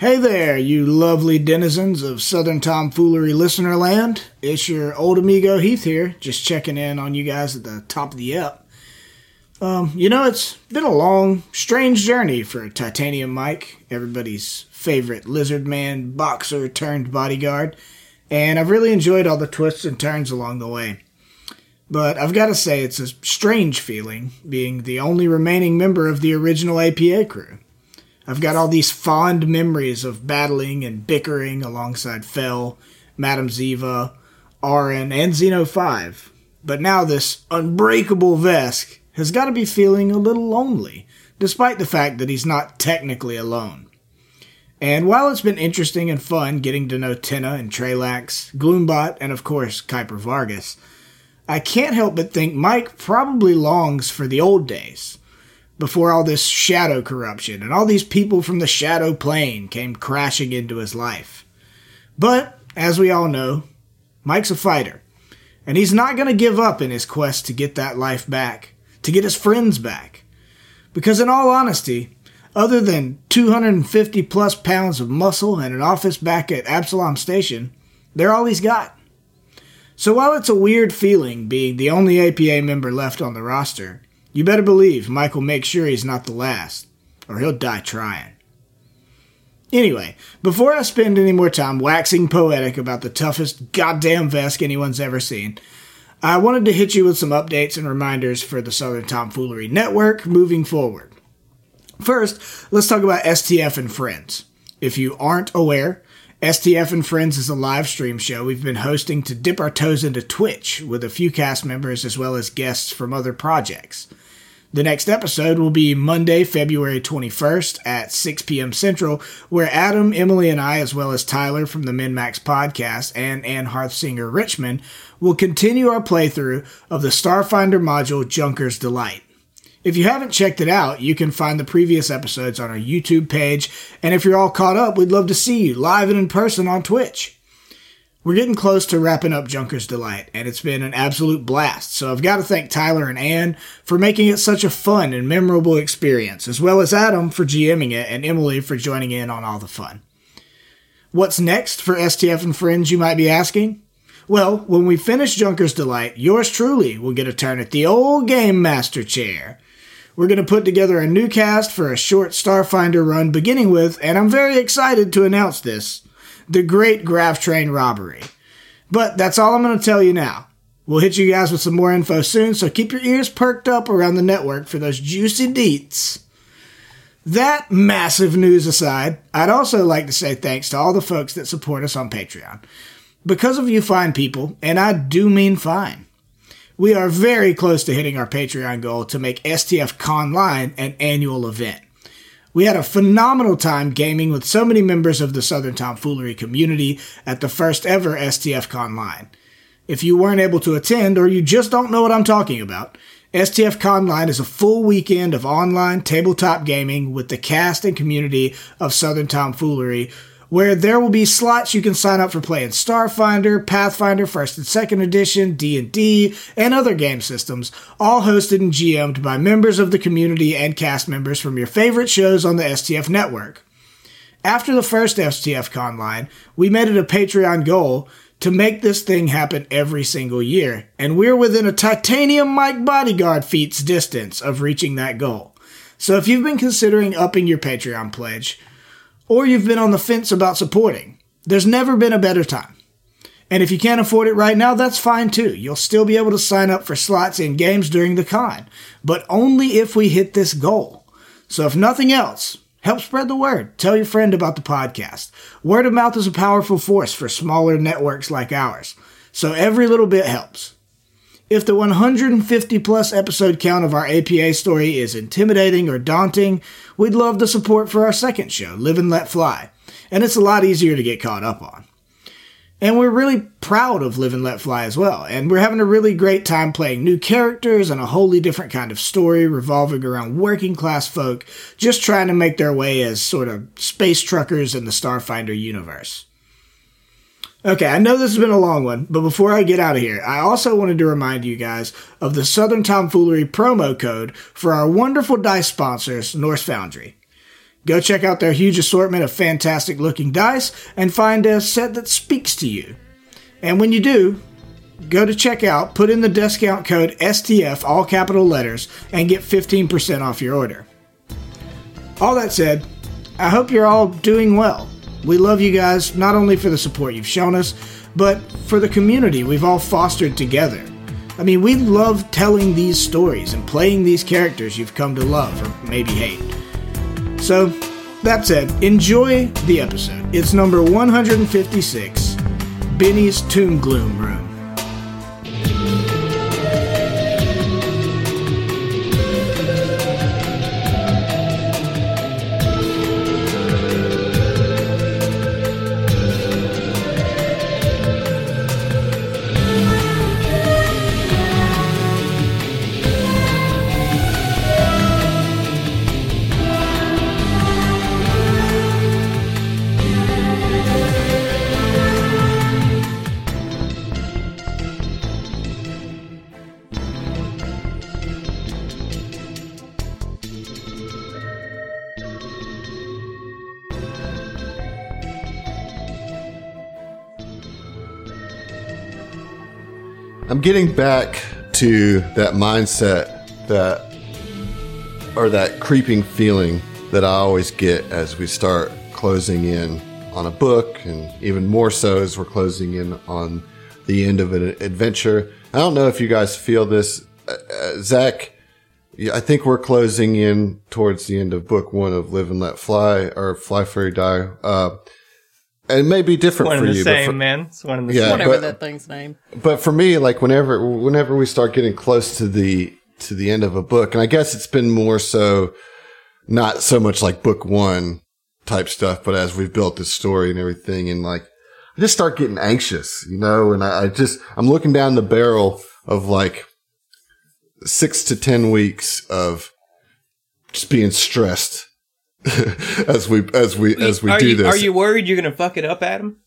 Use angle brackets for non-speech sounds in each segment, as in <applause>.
Hey there, you lovely denizens of Southern Tomfoolery listener land. It's your old amigo Heath here, just checking in on you guys at the top of the up. Um, you know, it's been a long, strange journey for Titanium Mike, everybody's favorite lizard man boxer turned bodyguard, and I've really enjoyed all the twists and turns along the way. But I've got to say, it's a strange feeling being the only remaining member of the original APA crew. I've got all these fond memories of battling and bickering alongside Fell, Madame Ziva, Arin, and Xeno 5. But now this unbreakable Vesk has got to be feeling a little lonely, despite the fact that he's not technically alone. And while it's been interesting and fun getting to know Tenna and Trelax, Gloombot, and of course Kuiper Vargas, I can't help but think Mike probably longs for the old days before all this shadow corruption and all these people from the shadow plane came crashing into his life. But, as we all know, Mike's a fighter, and he's not going to give up in his quest to get that life back, to get his friends back. Because, in all honesty, other than 250 plus pounds of muscle and an office back at Absalom Station, they're all he's got. So while it's a weird feeling being the only APA member left on the roster, you better believe Mike will make sure he's not the last, or he'll die trying. Anyway, before I spend any more time waxing poetic about the toughest goddamn Vesk anyone's ever seen, I wanted to hit you with some updates and reminders for the Southern Tomfoolery Network moving forward. First, let's talk about STF and Friends. If you aren't aware, STF and Friends is a live stream show we've been hosting to dip our toes into Twitch with a few cast members as well as guests from other projects. The next episode will be Monday, February 21st at 6 p.m. Central, where Adam, Emily, and I, as well as Tyler from the MinMax podcast and Ann Hearthsinger Richmond, will continue our playthrough of the Starfinder module Junker's Delight. If you haven't checked it out, you can find the previous episodes on our YouTube page, and if you're all caught up, we'd love to see you live and in person on Twitch. We're getting close to wrapping up Junker's Delight, and it's been an absolute blast. So I've got to thank Tyler and Ann for making it such a fun and memorable experience, as well as Adam for GMing it and Emily for joining in on all the fun. What's next for STF and Friends, you might be asking? Well, when we finish Junker's Delight, yours truly will get a turn at the old Game Master chair. We're going to put together a new cast for a short Starfinder run beginning with, and I'm very excited to announce this the Great Graph Train Robbery. But that's all I'm going to tell you now. We'll hit you guys with some more info soon, so keep your ears perked up around the network for those juicy deets. That massive news aside, I'd also like to say thanks to all the folks that support us on Patreon. Because of you fine people, and I do mean fine, we are very close to hitting our Patreon goal to make STF Conline an annual event. We had a phenomenal time gaming with so many members of the Southern Tomfoolery community at the first ever STF Conline. If you weren't able to attend or you just don't know what I'm talking about, STF Conline is a full weekend of online tabletop gaming with the cast and community of Southern Tomfoolery where there will be slots you can sign up for playing Starfinder, Pathfinder, First and Second Edition, D&D, and other game systems, all hosted and GM'd by members of the community and cast members from your favorite shows on the STF network. After the first STF Conline, we made it a Patreon goal to make this thing happen every single year, and we're within a titanium Mike bodyguard feat's distance of reaching that goal. So if you've been considering upping your Patreon pledge, or you've been on the fence about supporting, there's never been a better time. And if you can't afford it right now, that's fine too. You'll still be able to sign up for slots in games during the con, but only if we hit this goal. So if nothing else, help spread the word. Tell your friend about the podcast. Word of mouth is a powerful force for smaller networks like ours. So every little bit helps. If the 150 plus episode count of our APA story is intimidating or daunting, we'd love the support for our second show, Live and Let Fly, and it's a lot easier to get caught up on. And we're really proud of Live and Let Fly as well, and we're having a really great time playing new characters and a wholly different kind of story revolving around working class folk just trying to make their way as sort of space truckers in the Starfinder universe. Okay, I know this has been a long one, but before I get out of here, I also wanted to remind you guys of the Southern Tomfoolery promo code for our wonderful dice sponsors, Norse Foundry. Go check out their huge assortment of fantastic looking dice and find a set that speaks to you. And when you do, go to checkout, put in the discount code STF, all capital letters, and get 15% off your order. All that said, I hope you're all doing well. We love you guys, not only for the support you've shown us, but for the community we've all fostered together. I mean, we love telling these stories and playing these characters you've come to love or maybe hate. So, that said, enjoy the episode. It's number 156 Benny's Tomb Gloom Room. Getting back to that mindset that, or that creeping feeling that I always get as we start closing in on a book, and even more so as we're closing in on the end of an adventure. I don't know if you guys feel this, uh, uh, Zach. I think we're closing in towards the end of book one of Live and Let Fly or Fly Fairy Die. Uh, it may be different One for and the you, but same, for- man. It's one and the Yeah, same. Whatever but- that thing's name. but for me, like whenever whenever we start getting close to the to the end of a book, and I guess it's been more so not so much like book one type stuff, but as we've built this story and everything, and like I just start getting anxious, you know, and I, I just I'm looking down the barrel of like six to ten weeks of just being stressed <laughs> as we as we as we are do you, this. Are you worried you're gonna fuck it up, Adam?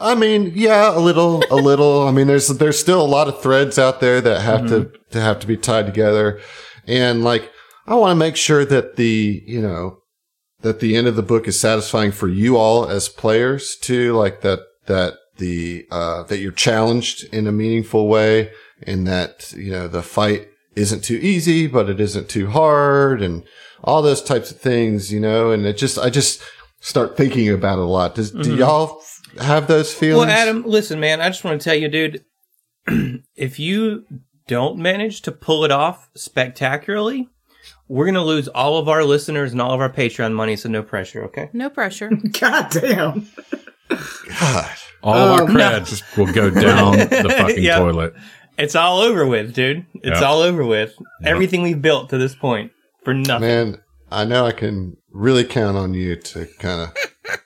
I mean, yeah, a little, a little. I mean, there's there's still a lot of threads out there that have to to have to be tied together, and like I want to make sure that the you know that the end of the book is satisfying for you all as players too, like that that the uh that you're challenged in a meaningful way, and that you know the fight isn't too easy, but it isn't too hard, and all those types of things, you know. And it just I just start thinking about it a lot. Does do y'all have those feelings? Well, Adam, listen, man. I just want to tell you, dude. <clears throat> if you don't manage to pull it off spectacularly, we're gonna lose all of our listeners and all of our Patreon money. So no pressure, okay? No pressure. <laughs> God damn. God. All of our Um, creds will go down the <laughs> fucking Yep. toilet. It's all over with, dude. It's Yeah. all over with. Everything we've built to this point for nothing. Man, I know I can really count on you to kind of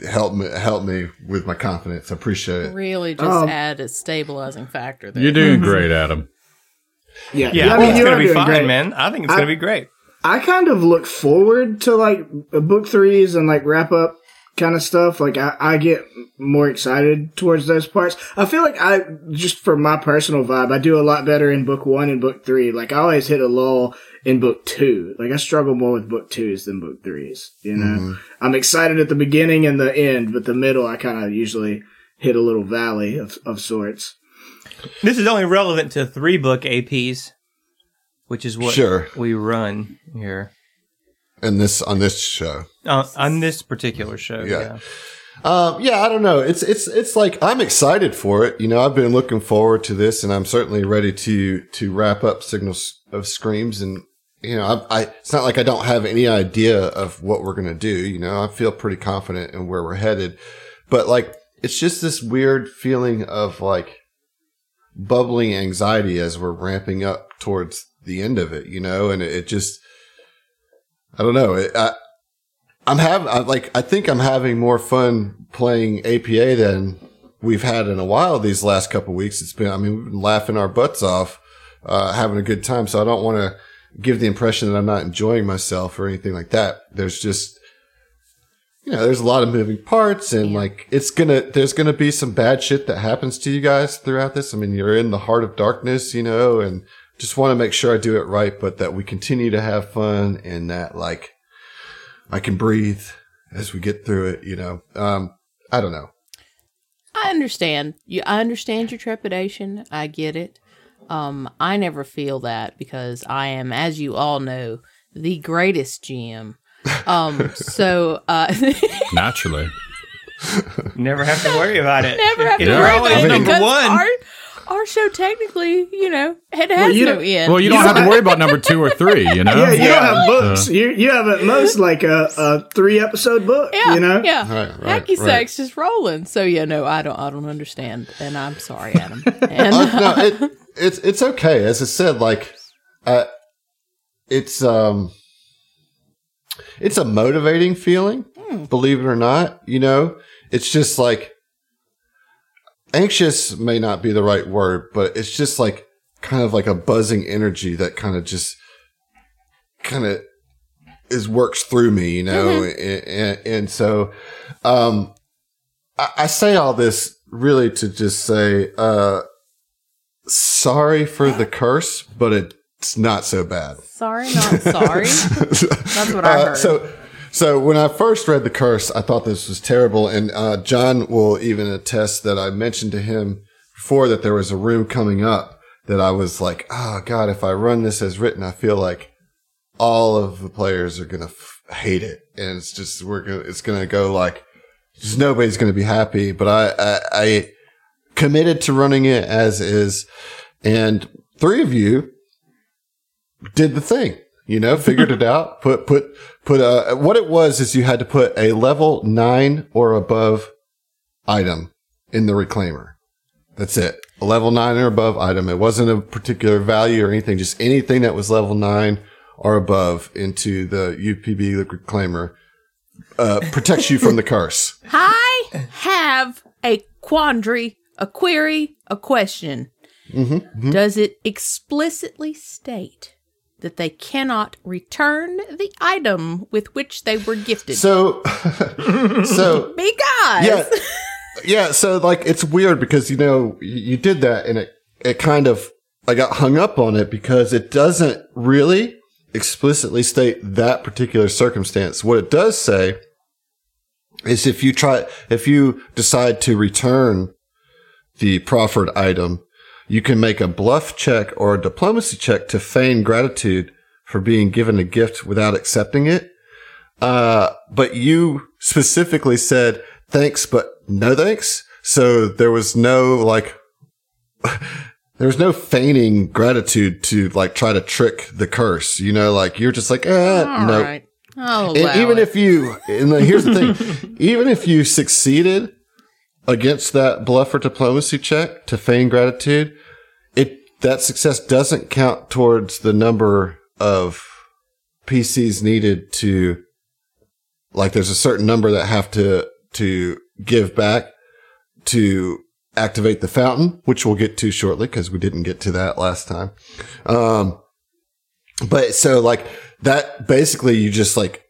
<laughs> help me help me with my confidence. I appreciate it. really just Um, add a stabilizing factor there. You're doing great, Adam. Yeah, Yeah, I I think mean, it's gonna be fine, great. man. I think it's I- gonna be great. I kind of look forward to like book threes and like wrap up kind of stuff. Like I, I get more excited towards those parts. I feel like I just for my personal vibe, I do a lot better in book one and book three. Like I always hit a lull in book two. Like I struggle more with book twos than book threes. You know, I'm excited at the beginning and the end, but the middle I kind of usually hit a little valley of, of sorts. This is only relevant to three book APs, which is what Sure. we run here And this on this show. uh, on this particular show. Yeah. Yeah. Um, yeah, I don't know. It's it's it's like I'm excited for it. You know, I've been looking forward to this, and I'm certainly ready to to wrap up Signals of Screams. And you know, I, I it's not like I don't have any idea of what we're gonna do. You know, I feel pretty confident in where we're headed, but like it's just this weird feeling of like bubbling anxiety as we're ramping up towards the end of it. You know, and it, it just I don't know. It, I, I'm having I, like I think I'm having more fun playing APA than we've had in a while these last couple weeks. It's been I mean we've been laughing our butts off, uh, having a good time. So I don't want to give the impression that I'm not enjoying myself or anything like that. There's just you know there's a lot of moving parts and like it's gonna there's gonna be some bad shit that happens to you guys throughout this. I mean you're in the heart of darkness, you know, and just want to make sure I do it right, but that we continue to have fun and that like I can breathe as we get through it. You know, um, I don't know. I understand. You I understand your trepidation. I get it. Um, I never feel that because I am, as you all know, the greatest GM. Um, <laughs> so uh <laughs> Naturally. Never have to worry about it. never have to Yeah. worry about it number one. Our, our show technically, you know, it has you no don't- end. Well, you don't have to worry about number two or three, you know? <laughs> Yeah, you Yeah. don't have books. You you have at most like a, a three episode book. yeah, you know. yeah. Right, right, Hacky right. sack's just rolling. So yeah, no, I don't, I don't understand, and I'm sorry, Adam. <laughs> And Uh, no, it, it's it's okay. As I said, like, uh, it's um, it's a motivating feeling. Believe it or not, you know, it's just like anxious may not be the right word, but it's just like kind of like a buzzing energy that kind of just kind of is works through me, you know, and, and, and so um, I, I say all this really to just say, uh, sorry for the curse, but it's not so bad. sorry, not sorry. <laughs> That's what I Uh, heard. so, so when I first read the curse, I thought this was terrible, and uh, John will even attest that I mentioned to him before that there was a room coming up that I was like, oh god, if I run this as written, I feel like all of the players are gonna f- hate it, and it's just we're gonna it's gonna go like just nobody's gonna be happy. But I, I I committed to running it as is, and three of you did the thing. You know, figured it out. <laughs> Put put put a what it was is you had to put a level nine or above item in the reclaimer. That's it. A level nine or above item. It wasn't a particular value or anything. Just anything that was level nine or above into the UPB reclaimer uh, protects you from the <laughs> curse. I have a quandary, a query, a question. Mm-hmm. Does it explicitly state that they cannot return the item with which they were gifted? So, <laughs> so because yeah, yeah. So like, it's weird because you know you, you did that, and it it kind of I got hung up on it because it doesn't really explicitly state that particular circumstance. What it does say is if you try if you decide to return the proffered item, you can make a bluff check or a diplomacy check to feign gratitude for being given a gift without accepting it. Uh, but you specifically said thanks, but no thanks. So there was no like, <laughs> there was no feigning gratitude to like try to trick the curse. You know, like you're just like, eh, all no. right. I'll even it. if you, and here's the thing, <laughs> even if you succeeded against that bluff or diplomacy check to feign gratitude, it that success doesn't count towards the number of PCs needed to, like, there's a certain number that have to to give back to activate the fountain, which we'll get to shortly because we didn't get to that last time. Um, but so like that basically you just like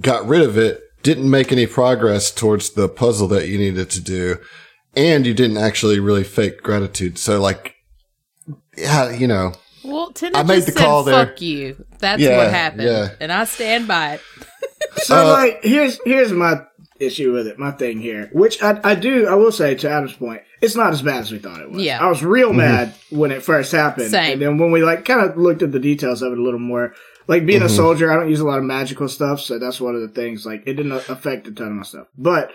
got rid of it, didn't make any progress towards the puzzle that you needed to do, and you didn't actually really fake gratitude. So like, yeah, you know, well, Tina I made just the said, call there. Fuck you. That's Yeah, what happened, yeah. and I stand by it. <laughs> So Uh, like here's here's my issue with it, my thing here, which I I do I will say to Adam's point, it's not as bad as we thought it was. Yeah. I was real mad when it first happened, Same. and then when we like kind of looked at the details of it a little more. Like being a soldier, I don't use a lot of magical stuff, so that's one of the things. Like it didn't affect a ton of my stuff, but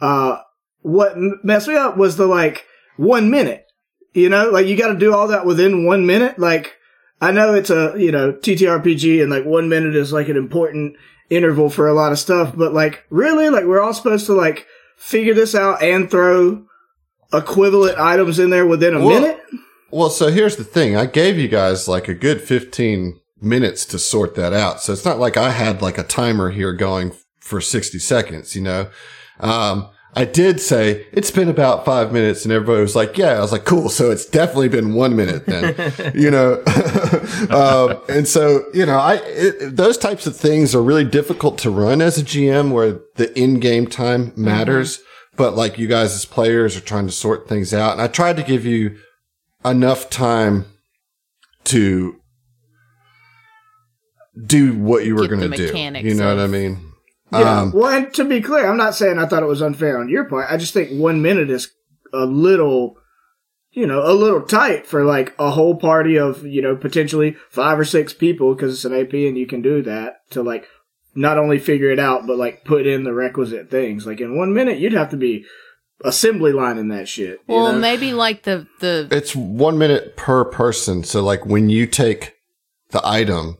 uh, what messed me up was the like one minute. You know, like you got to do all that within one minute. Like I know it's a you know TTRPG, and like one minute is like an important interval for a lot of stuff, but like really, like we're all supposed to like figure this out and throw equivalent items in there within a Well- minute. Well, so here's the thing. I gave you guys like a good 15 minutes to sort that out. So it's not like I had like a timer here going for 60 seconds, you know? Um, I did say it's been about five minutes and everybody was like, yeah, I was like, cool. So it's definitely been one minute then, <laughs> you know? <laughs> um, and so, you know, I, it, those types of things are really difficult to run as a GM where the in-game time matters. But like you guys as players are trying to sort things out. And I tried to give you enough time to do what you were going to do. You know of- what I mean? Yeah. Um, well, and to be clear, I'm not saying I thought it was unfair on your part. I just think one minute is a little, you know, a little tight for like a whole party of, you know, potentially five or six people because it's an AP and you can do that to like not only figure it out, but like put in the requisite things. Like in one minute, you'd have to be assembly lining that shit. you Well, know? maybe like the the It's one minute per person. So like when you take the item,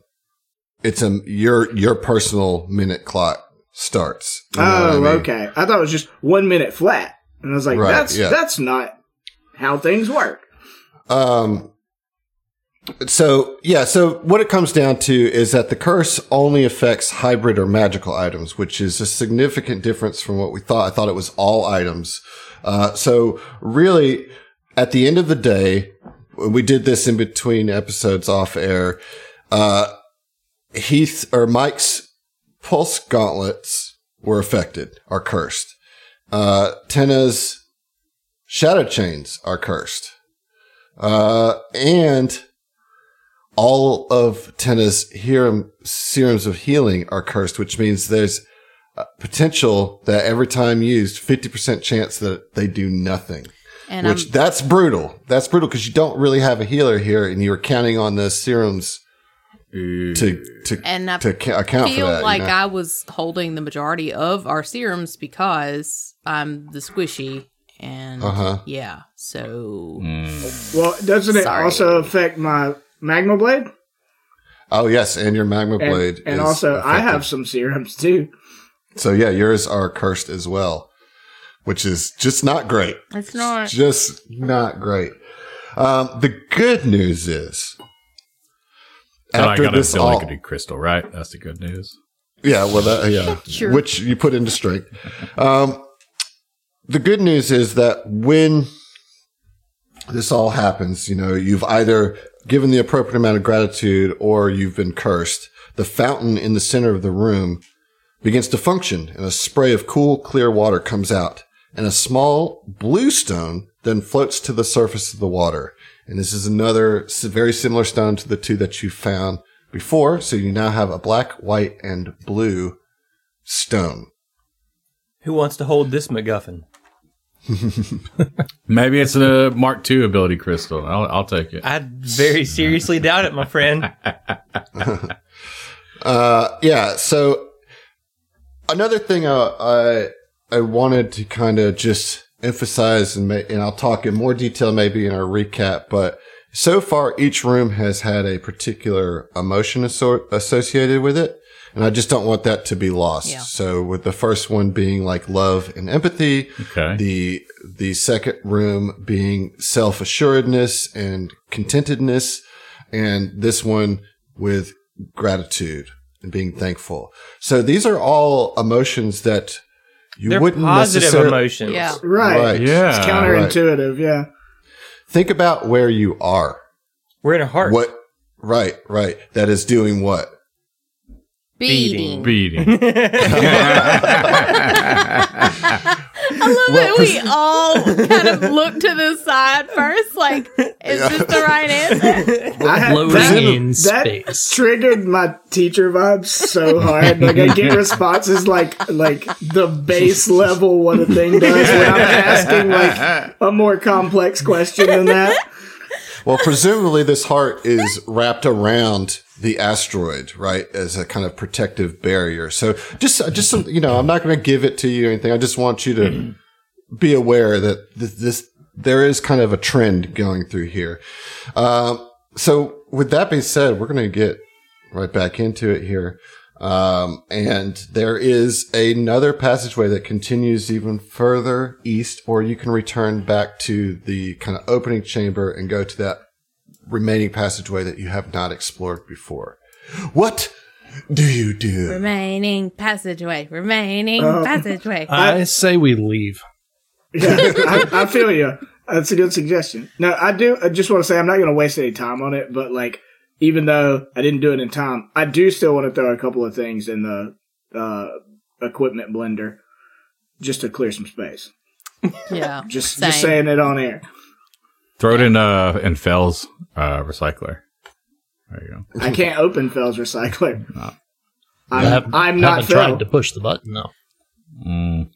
it's a your your personal minute clock starts. You know what I Oh, mean? okay. I thought it was just one minute flat, and I was like, Right, "That's yeah. that's not how things work." Um. So yeah, so what it comes down to is that the curse only affects hybrid or magical items, which is a significant difference from what we thought. I thought it was all items. Uh, so really, at the end of the day, we did this in between episodes off air. Uh, Heath or Mike's pulse gauntlets were affected, are cursed. Uh, Tenna's shadow chains are cursed. Uh, and all of Tenna's herum, serums of healing are cursed, which means there's a potential that every time used, 50% chance that they do nothing. and which I'm, that's brutal. That's brutal because you don't really have a healer here and you were counting on the serums to, to, and I to ca- account for feel that. you like know? I was holding the majority of our serums because I'm the squishy and Uh-huh. yeah. So Well, doesn't it Sorry. also affect my magma blade? oh yes. And your magma And, blade. and is also, I have some serums too. So yeah, yours are cursed as well, which is just not great. it's not. Just not great. Um, the good news is But I after got a this all, crystal, right? That's the good news. yeah, well, that, yeah, <laughs> Sure. which you put into strength. Um, the good news is that when this all happens, you know, you've either given the appropriate amount of gratitude or you've been cursed. The fountain in the center of the room begins to function and a spray of cool, clear water comes out and a small blue stone then floats to the surface of the water. And this is another very similar stone to the two that you found before. So you now have a black, white, and blue stone. Who wants to hold this MacGuffin? <laughs> Maybe it's a Mark II ability crystal. I'll, I'll take it. I very seriously <laughs> doubt it, my friend. <laughs> Uh, yeah. So another thing I, I, I wanted to kind of just emphasize and, ma- and I'll talk in more detail maybe in our recap, but so far each room has had a particular emotion asso- associated with it. And I just don't want that to be lost. Yeah. So with the first one being like love and empathy, Okay. the the second room being self assuredness and contentedness, and this one with gratitude and being thankful. So these are all emotions that you They're wouldn't positive emotions. Yeah. Right. Right. Yeah. It's counterintuitive, yeah. Think about where you are. We're in a heart. What? Right. Right. That is doing what? Beating. Beating. I <laughs> <laughs> <laughs> love that we <laughs> all kind of look to the side first. Like, is this the right answer? <laughs> I had, Floating that, in that space. triggered my teacher vibes so hard. Like I get <laughs> responses like like the base level what a thing does when I'm asking like a more complex question than that. Well, presumably this heart is wrapped around the asteroid, right, as a kind of protective barrier. So just, just some, you know, I'm not going to give it to you or anything. I just want you to mm-hmm. Be aware that this, this there is kind of a trend going through here. Um, so with that being said, we're going to get right back into it here. Um, and there is another passageway that continues even further east, or you can return back to the kind of opening chamber and go to that remaining passageway that you have not explored before. What do you do? remaining passageway. Remaining Oh. passageway. I say we leave. Yeah, I, I feel you. That's a good suggestion. No, I do. I just want to say I'm not going to waste any time on it. But like, even though I didn't do it in time, I do still want to throw a couple of things in the uh, equipment blender just to clear some space. yeah. <laughs> Just Same. just saying it on air. Throw it in uh in Fell's uh recycler. There you go. I can't open Fell's recycler. I I'm, haven't, I'm not haven't tried to push the button, no.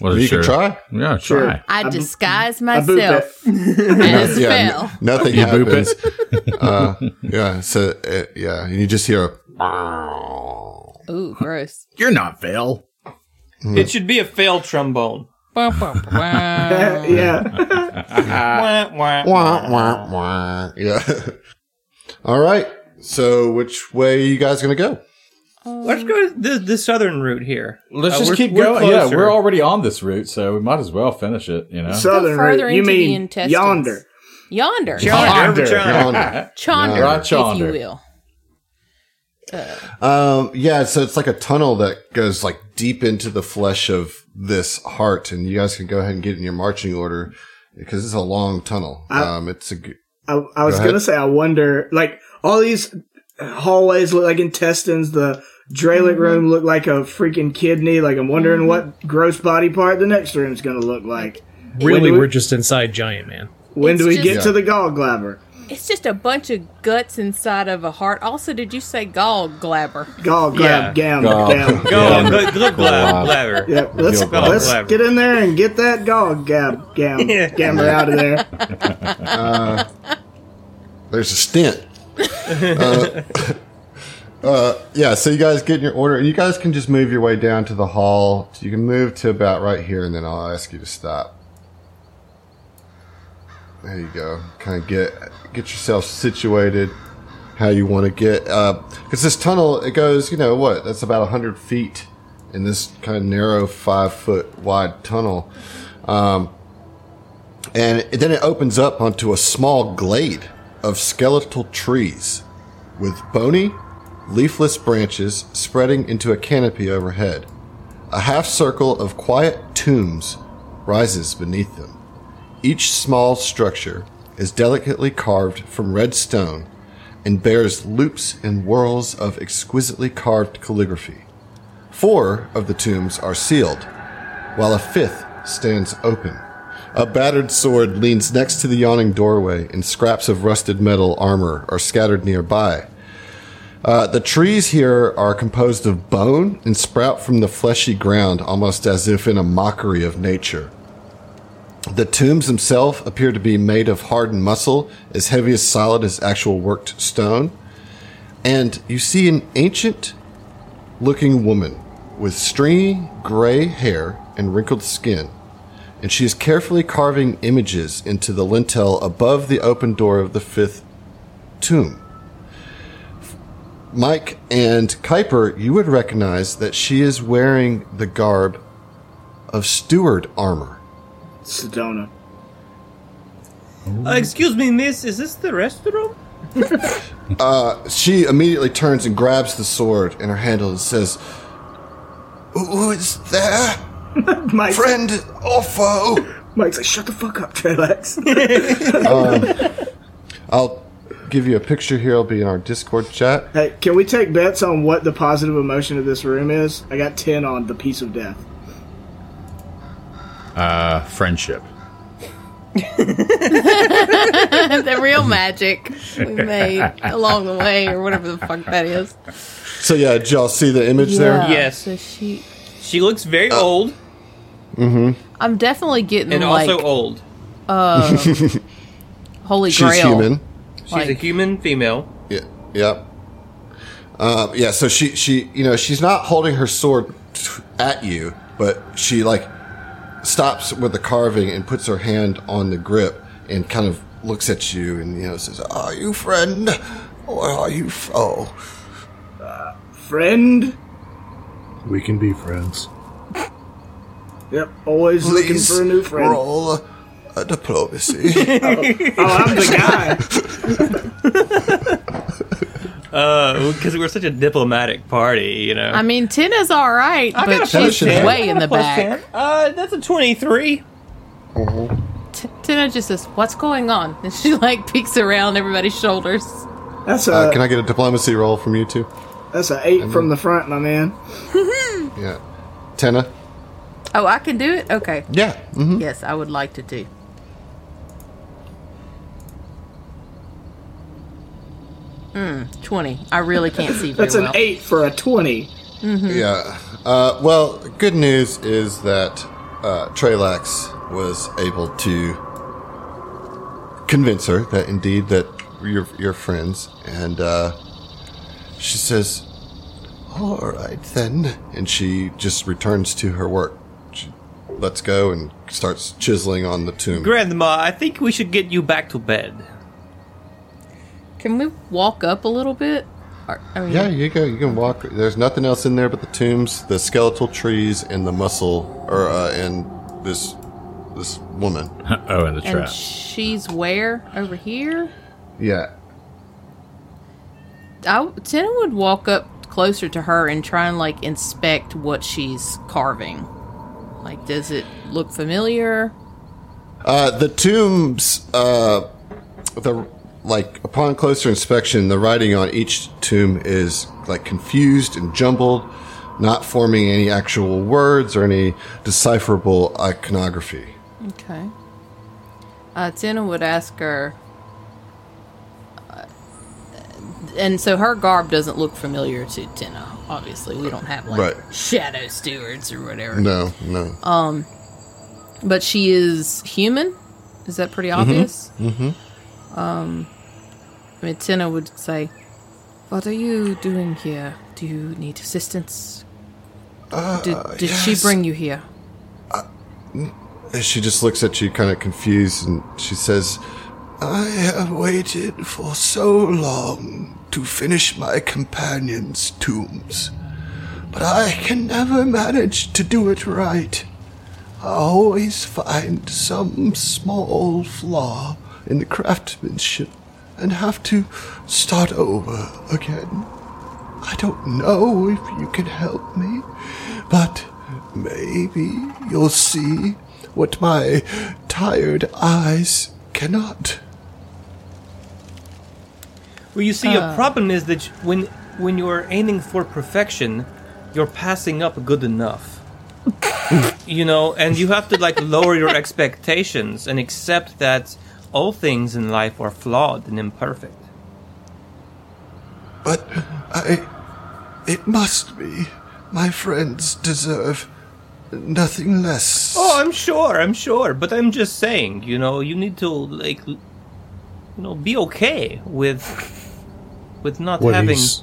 Well, you sure. can try. Yeah, Sure. try. I disguise I boop myself <laughs> as Yeah, Phil. n- nothing You happens. <laughs> uh, yeah, so uh, yeah, and you just hear a. Ooh, gross. You're not Phil. It should be a failed trombone. <laughs> Yeah. Wah, wah. Wah, wah, wah. Yeah. All right. So, which way are you guys gonna go? Let's go the, the southern route here. Let's Uh, just keep we're going. Yeah, we're already on this route, so we might as well finish it. You know. Southern further route. You mean intestines. yonder? Yonder. Yonder, Yonder. yonder. <laughs> Chonder, Right, if you chonder. will. Um, yeah, so it's like a tunnel that goes like deep into the flesh of this heart, and you guys can go ahead and get in your marching order because it's a long tunnel. Um, it's a g- I, I was Go gonna say, I wonder, like all these hallways look like intestines. The Dralic mm-hmm. room look like a freaking kidney. Like I'm wondering what mm-hmm. gross body part the next room's gonna look like. Really, we- we're just inside Giant Man. When do It's we get just- to the gallbladder? It's just a bunch of guts inside of a heart. Also, did you say gallblabber? Gallglab, Yeah. gam, Gall- gam. Go, good, good blab, blabber. Let's let's get in there and get that gall gab gam <laughs> Yeah. gammer out of there. <laughs> Uh, there's a stint. <laughs> uh, uh, yeah, so you guys get your order, and you guys can just move your way down to the hall. You can move to about right here, and then I'll ask you to stop. There you go. Kind of get get yourself situated how you want to get. Because this tunnel, it goes, you know what? That's about hundred feet in this kind of narrow, five foot wide tunnel. Um, and then it opens up onto a small glade of skeletal trees with bony, leafless branches spreading into a canopy overhead. A half circle of quiet tombs rises beneath them. Each small structure is delicately carved from red stone and bears loops and whorls of exquisitely carved calligraphy. Four of the tombs are sealed, while a fifth stands open. A battered sword leans next to the yawning doorway, and scraps of rusted metal armor are scattered nearby. Uh, the trees here are composed of bone and sprout from the fleshy ground almost as if in a mockery of nature. The tombs themselves appear to be made of hardened muscle, as heavy as solid as actual worked stone. And you see an ancient looking woman with stringy gray hair and wrinkled skin. And she is carefully carving images into the lintel above the open door of the fifth tomb. Mike and Kuiper, you would recognize that she is wearing the garb of steward armor. Sedona. Uh, excuse me, miss, is this the restroom? <laughs> She immediately turns and grabs the sword in her handle and says, Who is there? <laughs> Mike, Friend or foe? Mike's like, shut the fuck up, <laughs> Trelax. I'll give you a picture here. It'll be in our Discord chat. hey, can we take bets on what the positive emotion of this room is? I got ten on the peace of death. Uh, friendship. <laughs> the real magic we made along the way, or whatever the fuck that is. So, yeah, did y'all see the image there? Yes. So she, She looks very old Mm-hmm. I'm definitely getting and like also old. <laughs> Holy She's Grail. She's human. She's a human female. Yeah. Yep. Uh, yeah. So she, she, you know, she's not holding her sword t- at you, but she like stops with the carving and puts her hand on the grip and kind of looks at you and you know says, "Are you friend or are you foe?" Friend. We can be friends. Yep, always looking for a new friend. roll a, a diplomacy. Oh, I'm the guy. <laughs> Uh, because we're such a diplomatic party, you know. I mean, Tina's all right, I got but a she's plus way I in the back. 10. Uh, that's a 23. T- Tina just says, "What's going on?" And she like peeks around everybody's shoulders. That's a uh, can I get a diplomacy roll from you two? that's an eight from the front, my man. <laughs> Yeah. Tenna. Oh, I can do it. Okay. Yeah. hmm Yes, I would like to do. 20. I really can't see <laughs> very That's an well. eight for a twenty. Yeah. Uh, well, good news is that uh, Trelax was able to convince her that indeed that you're, you're friends, and uh, she says, "All right then," and she just returns to her work. She lets go and starts chiseling on the tomb. Grandma, I think we should get you back to bed. Can we walk up a little bit? Or- I mean, Yeah, you go. You can walk. There's nothing else in there but the tombs, the skeletal trees, and the muscle, or uh, and this this woman. <laughs> oh, and the And trap. she's where? Over here? Yeah. I, Tina would walk up closer to her and try and like inspect what she's carving. Like, does it look familiar? Uh, the tombs, uh, the like upon closer inspection, the writing on each tomb is like confused and jumbled, not forming any actual words or any decipherable iconography. Okay. Uh, Tina would ask her. uh, And so her garb doesn't look familiar to Tina. Obviously, we don't have like Right. shadow stewards or whatever. No, no. Um, but she is human. Is that pretty obvious? Mm-hmm. Um, I mean, Tina would say, "What are you doing here? Do you need assistance? Uh, did did she bring you here?" And she just looks at you kind of confused and she says, I have waited for so long to finish my companions' tombs, but I can never manage to do it right. I always find some small flaw in the craftsmanship and have to start over again. I don't know if you can help me, but maybe you'll see what my tired eyes cannot. Well, you see, a uh. problem is that when when you're aiming for perfection, you're passing up good enough. <laughs> you know, and you have to like lower your expectations and accept that all things in life are flawed and imperfect. But I. It must be. My friends deserve nothing less. Oh, I'm sure, I'm sure, but I'm just saying, you know, you need to like, you know, be okay with with not What having. he's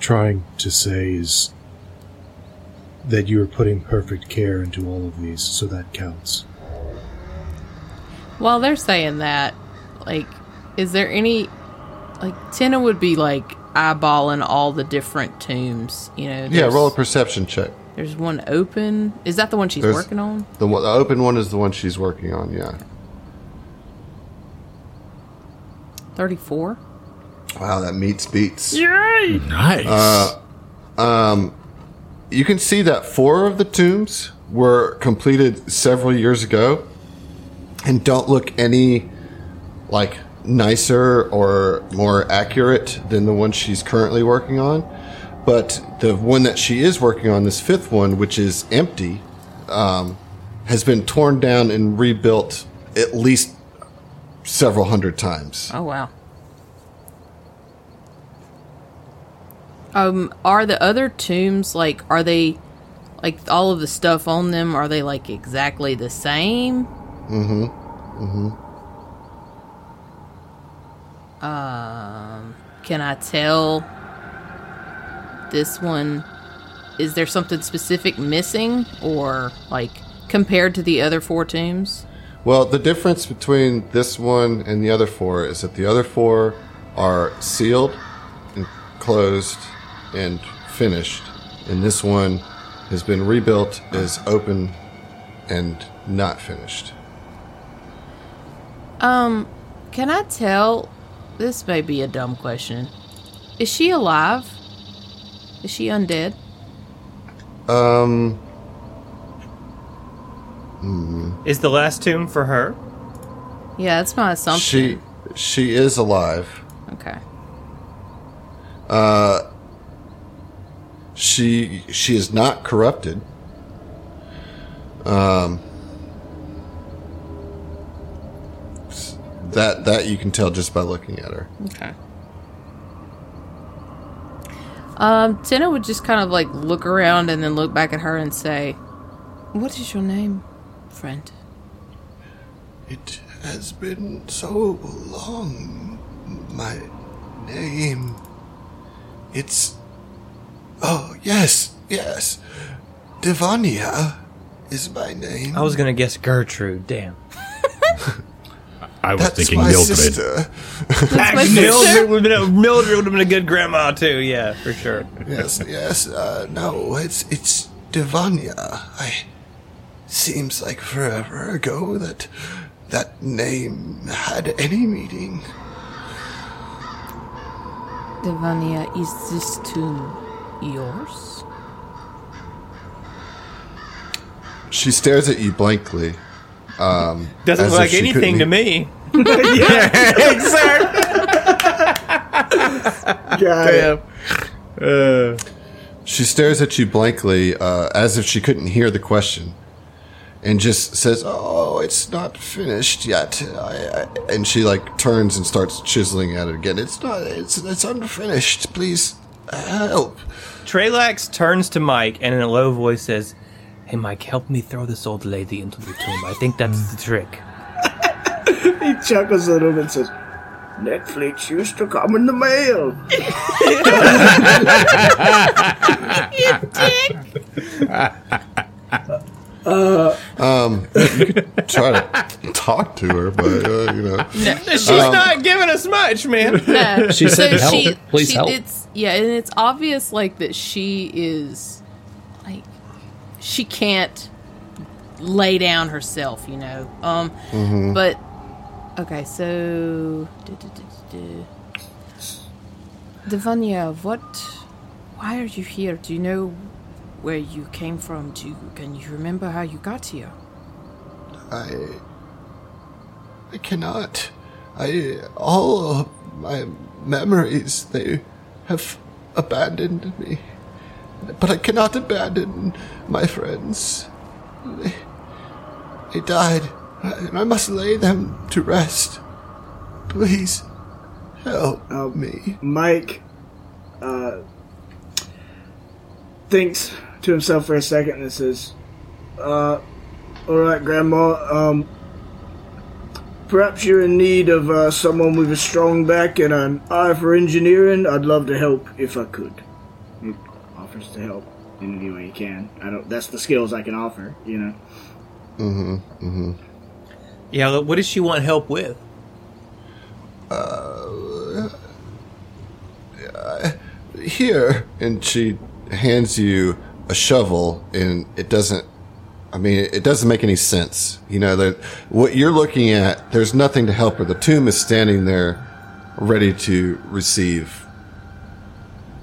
trying to say is that you are putting perfect care into all of these, so that counts. While they're saying that, like, is there any like Tina would be like eyeballing all the different tombs? You know, yeah, roll a perception check. There's one open. Is that the one she's There's- working on? The, one, the open one is the one she's working on, yeah. Thirty-four. Wow, that meets beats. Yay! Nice. Um you can see that four of the tombs were completed several years ago and don't look any like nicer or more accurate than the one she's currently working on. But the one that she is working on, this fifth one, which is empty, um, has been torn down and rebuilt at least several hundred times. Oh wow. Um, are the other tombs like? Are they like all of the stuff on them? Are they like exactly the same? Mm-hmm. Mm-hmm. Um, can I tell this one? Is there something specific missing, or like compared to the other four tombs? Well, the difference between this one and the other four is that the other four are sealed and closed and finished, and this one has been rebuilt, is open and not finished. Um, can I tell? This may be a dumb question. Is she alive? Is she undead? Um, Is the last tomb for her? Yeah, that's my assumption. she she is alive. Okay. Uh she she is not corrupted. Um, that that you can tell just by looking at her. Okay. Um, Tina would just kind of like look around and then look back at her and say, What is your name, friend? It has been so long. My name. It's. Oh, yes, yes. Devania is my name. I was gonna guess Gertrude. Damn. <laughs> I was That's thinking my Mildred. sister. That's my sister. Mildred would have been a, Mildred would have been a good grandma too. Yeah, for sure. yes, yes. Uh, no, it's it's Devania. I. Seems like forever ago that that name had any meaning. Devania, is this tomb yours? She stares at you blankly. Um, Doesn't look like anything to <laughs> couldn't- me. Got it. She stares at you blankly, uh, as if she couldn't hear the question, and just says, "Oh, it's not finished yet." I, I, and she like turns and starts chiseling at it again. It's not. It's it's unfinished. Please help. Trelax turns to Mike and in a low voice says, "Hey, Mike, help me throw this old lady into the tomb. I think that's the trick." <laughs> He chuckles a little and says, Netflix used to come in the mail. <laughs> You Uh Um try to talk to her, but uh, you know. She's not giving us much, man. <laughs> No. She said So help. Please help. It's yeah, and it's obvious like that she is like she can't lay down herself, you know. Um, but okay, so duh. Devanya, what? Why are you here? Do you know where you came from? Do you, can you remember how you got here? I I cannot. I all of my memories they have abandoned me. But I cannot abandon my friends. They, they died, and I must lay them to rest. Please help me. Mike uh, thinks to himself for a second and says, uh, All right, Grandma, um, perhaps you're in need of uh, someone with a strong back and an eye for engineering. I'd love to help if I could. He offers to help in any way he can. I don't. That's the skills I can offer. You know. Yeah, what does she want help with? Uh, here and she hands you a shovel and it doesn't i mean it doesn't make any sense. You know that what you're looking at there's nothing to help her. The tomb is standing there ready to receive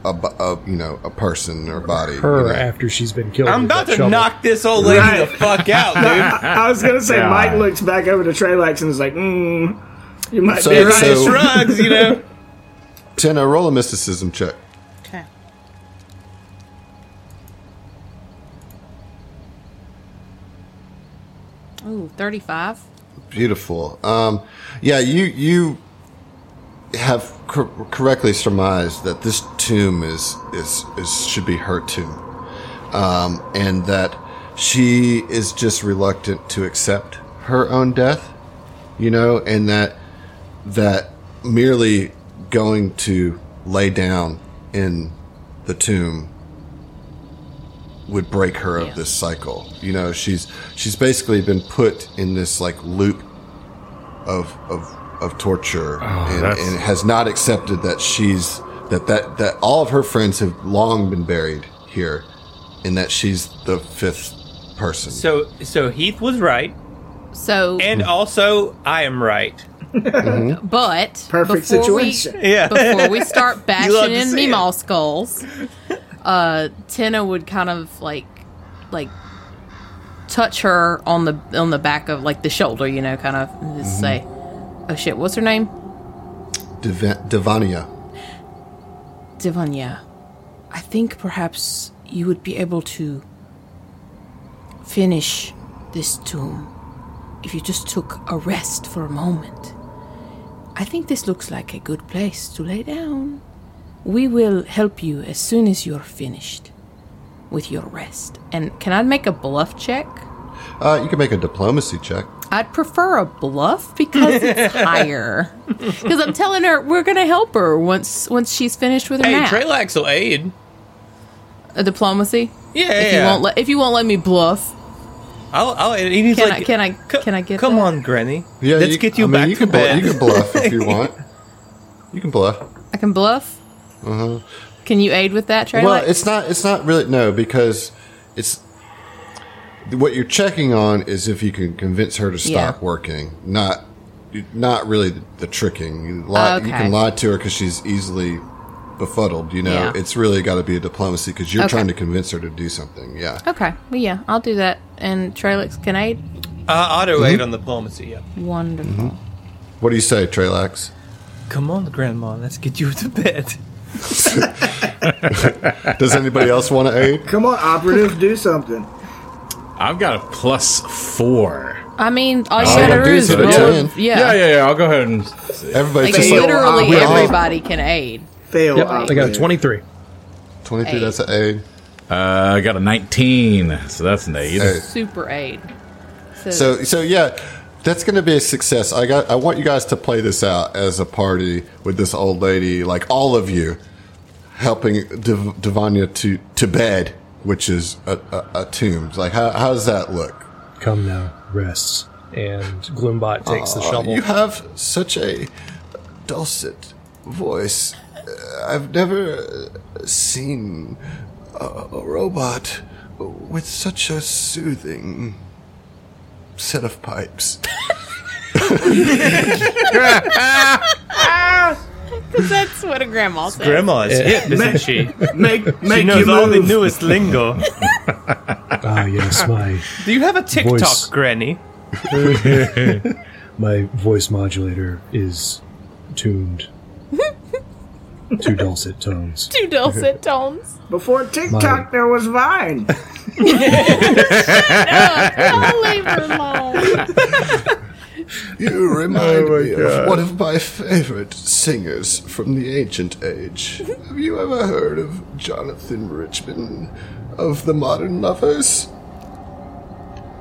a, a you know a person or body you know. after she's been killed. I'm about to shovel. knock this old lady Right. the fuck out, dude. <laughs> I was gonna say Mike looks back over to Trelax and is like, "Hmm, you might So- be right." so- Shrugs, you know. <laughs> Tina, roll a mysticism check Okay. Ooh, 35. Beautiful. Um, yeah, you you have cor- correctly surmised that this tomb is, is is should be her tomb, um, and that she is just reluctant to accept her own death. You know, and that that merely going to lay down in the tomb would break her of Yeah. this cycle. You know, she's she's basically been put in this like loop of of of torture and, and has not accepted that she's that that that all of her friends have long been buried here and that she's the fifth person. So, so Heath was right, So, and also I am right. <laughs> but <laughs> Perfect before we- situation. <laughs> Yeah. before we start bashing in see it. Meemaw skulls, uh, Tina would kind of like, like, touch her on the on the back of like the shoulder, you know, kind of and just say, "Oh shit, what's her name?" Diva- Divania. Divanya. I think perhaps you would be able to finish this tomb if you just took a rest for a moment. I think this looks like a good place to lay down. We will help you as soon as you're finished with your rest. And can I make a bluff check? Uh, you can make a diplomacy check. I'd prefer a bluff because it's <laughs> higher. Because I'm telling her we're gonna help her once once she's finished with her Hey, nap. Trelax will aid. a diplomacy. Yeah, If you won't let if you won't let me bluff, I'll, I'll, and he's Can like, I- can I- can I get Come that?" on, Granny. Yeah, let's get you I mean, back you to can blu- bed. you can bluff if you <laughs> want. You can bluff. I can bluff. Uh-huh. Can you aid with that, Trey? Well, it's not. It's not really no because it's what you're checking on is if you can convince her to stop Yeah. working. Not, not really the, the tricking. You, lie, you can lie to her because she's easily befuddled. You know, Yeah. it's really got to be a diplomacy because you're Okay. trying to convince her to do something. Yeah. okay. Well, yeah, I'll do that. And Trelax can aid. Uh, auto aid on diplomacy, yeah. Wonderful. What do you say, Trelax? Come on, Grandma, let's get you to bed. <laughs> Does anybody else want to aid? Come on, operative, do something. I've got a plus four. I mean, all you Oh, gotta yeah, do do is so, roll. yeah. a- Yeah, Yeah, yeah, yeah. I'll go ahead and. Everybody's Like just Fail like literally operative. everybody can aid. Fail. Yep, I got a operative. 23. 23. That's an aid. Uh, I got a 19, so that's an aid. Hey. Super aid. So so yeah, that's going to be a success. I got I want you guys to play this out as a party with this old lady, like all of you, helping Div- Divanya to to bed, which is a, a, a tomb. Like how how does that look? Come now, rest. And Gloombot takes the Aw, shovel. You have such a dulcet voice. Uh, I've never uh, seen a, a robot with such a soothing set of pipes. <laughs> <laughs> That's what a grandma says. Grandma is hip, isn't she? <laughs> Make She make knows you all the move. newest lingo. <laughs> Ah, yes, my Do you have a TikTok, Voice. Granny? <laughs> my voice modulator is tuned to dulcet tones. Two dulcet tones. Before TikTok, My- there was Vine. I'll leave her alone. You remind <laughs> me of one of my favorite singers from the ancient age. Have you ever heard of Jonathan Richman of the Modern Lovers?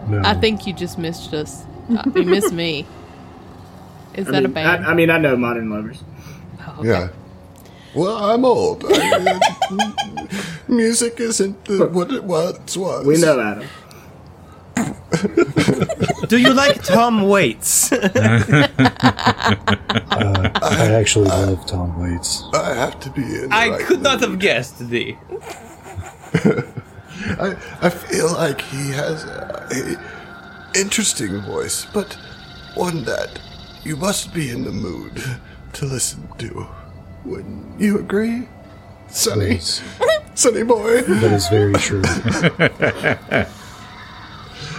No, I think you just missed us. Uh, you missed me. Is I that a mean, band? I, I mean, I know Modern Lovers. Yeah. Well, I'm old. I- <laughs> music isn't the, what it once was. We know Adam. Do you like Tom Waits? <laughs> I actually love Tom Waits. I have to be in. the I right could not mood. have guessed thee. <laughs> I, I feel like he has a, a interesting voice, but one that you must be in the mood to listen to. Wouldn't you agree, Sonny? Yes, <laughs> Sonny boy. that is very true.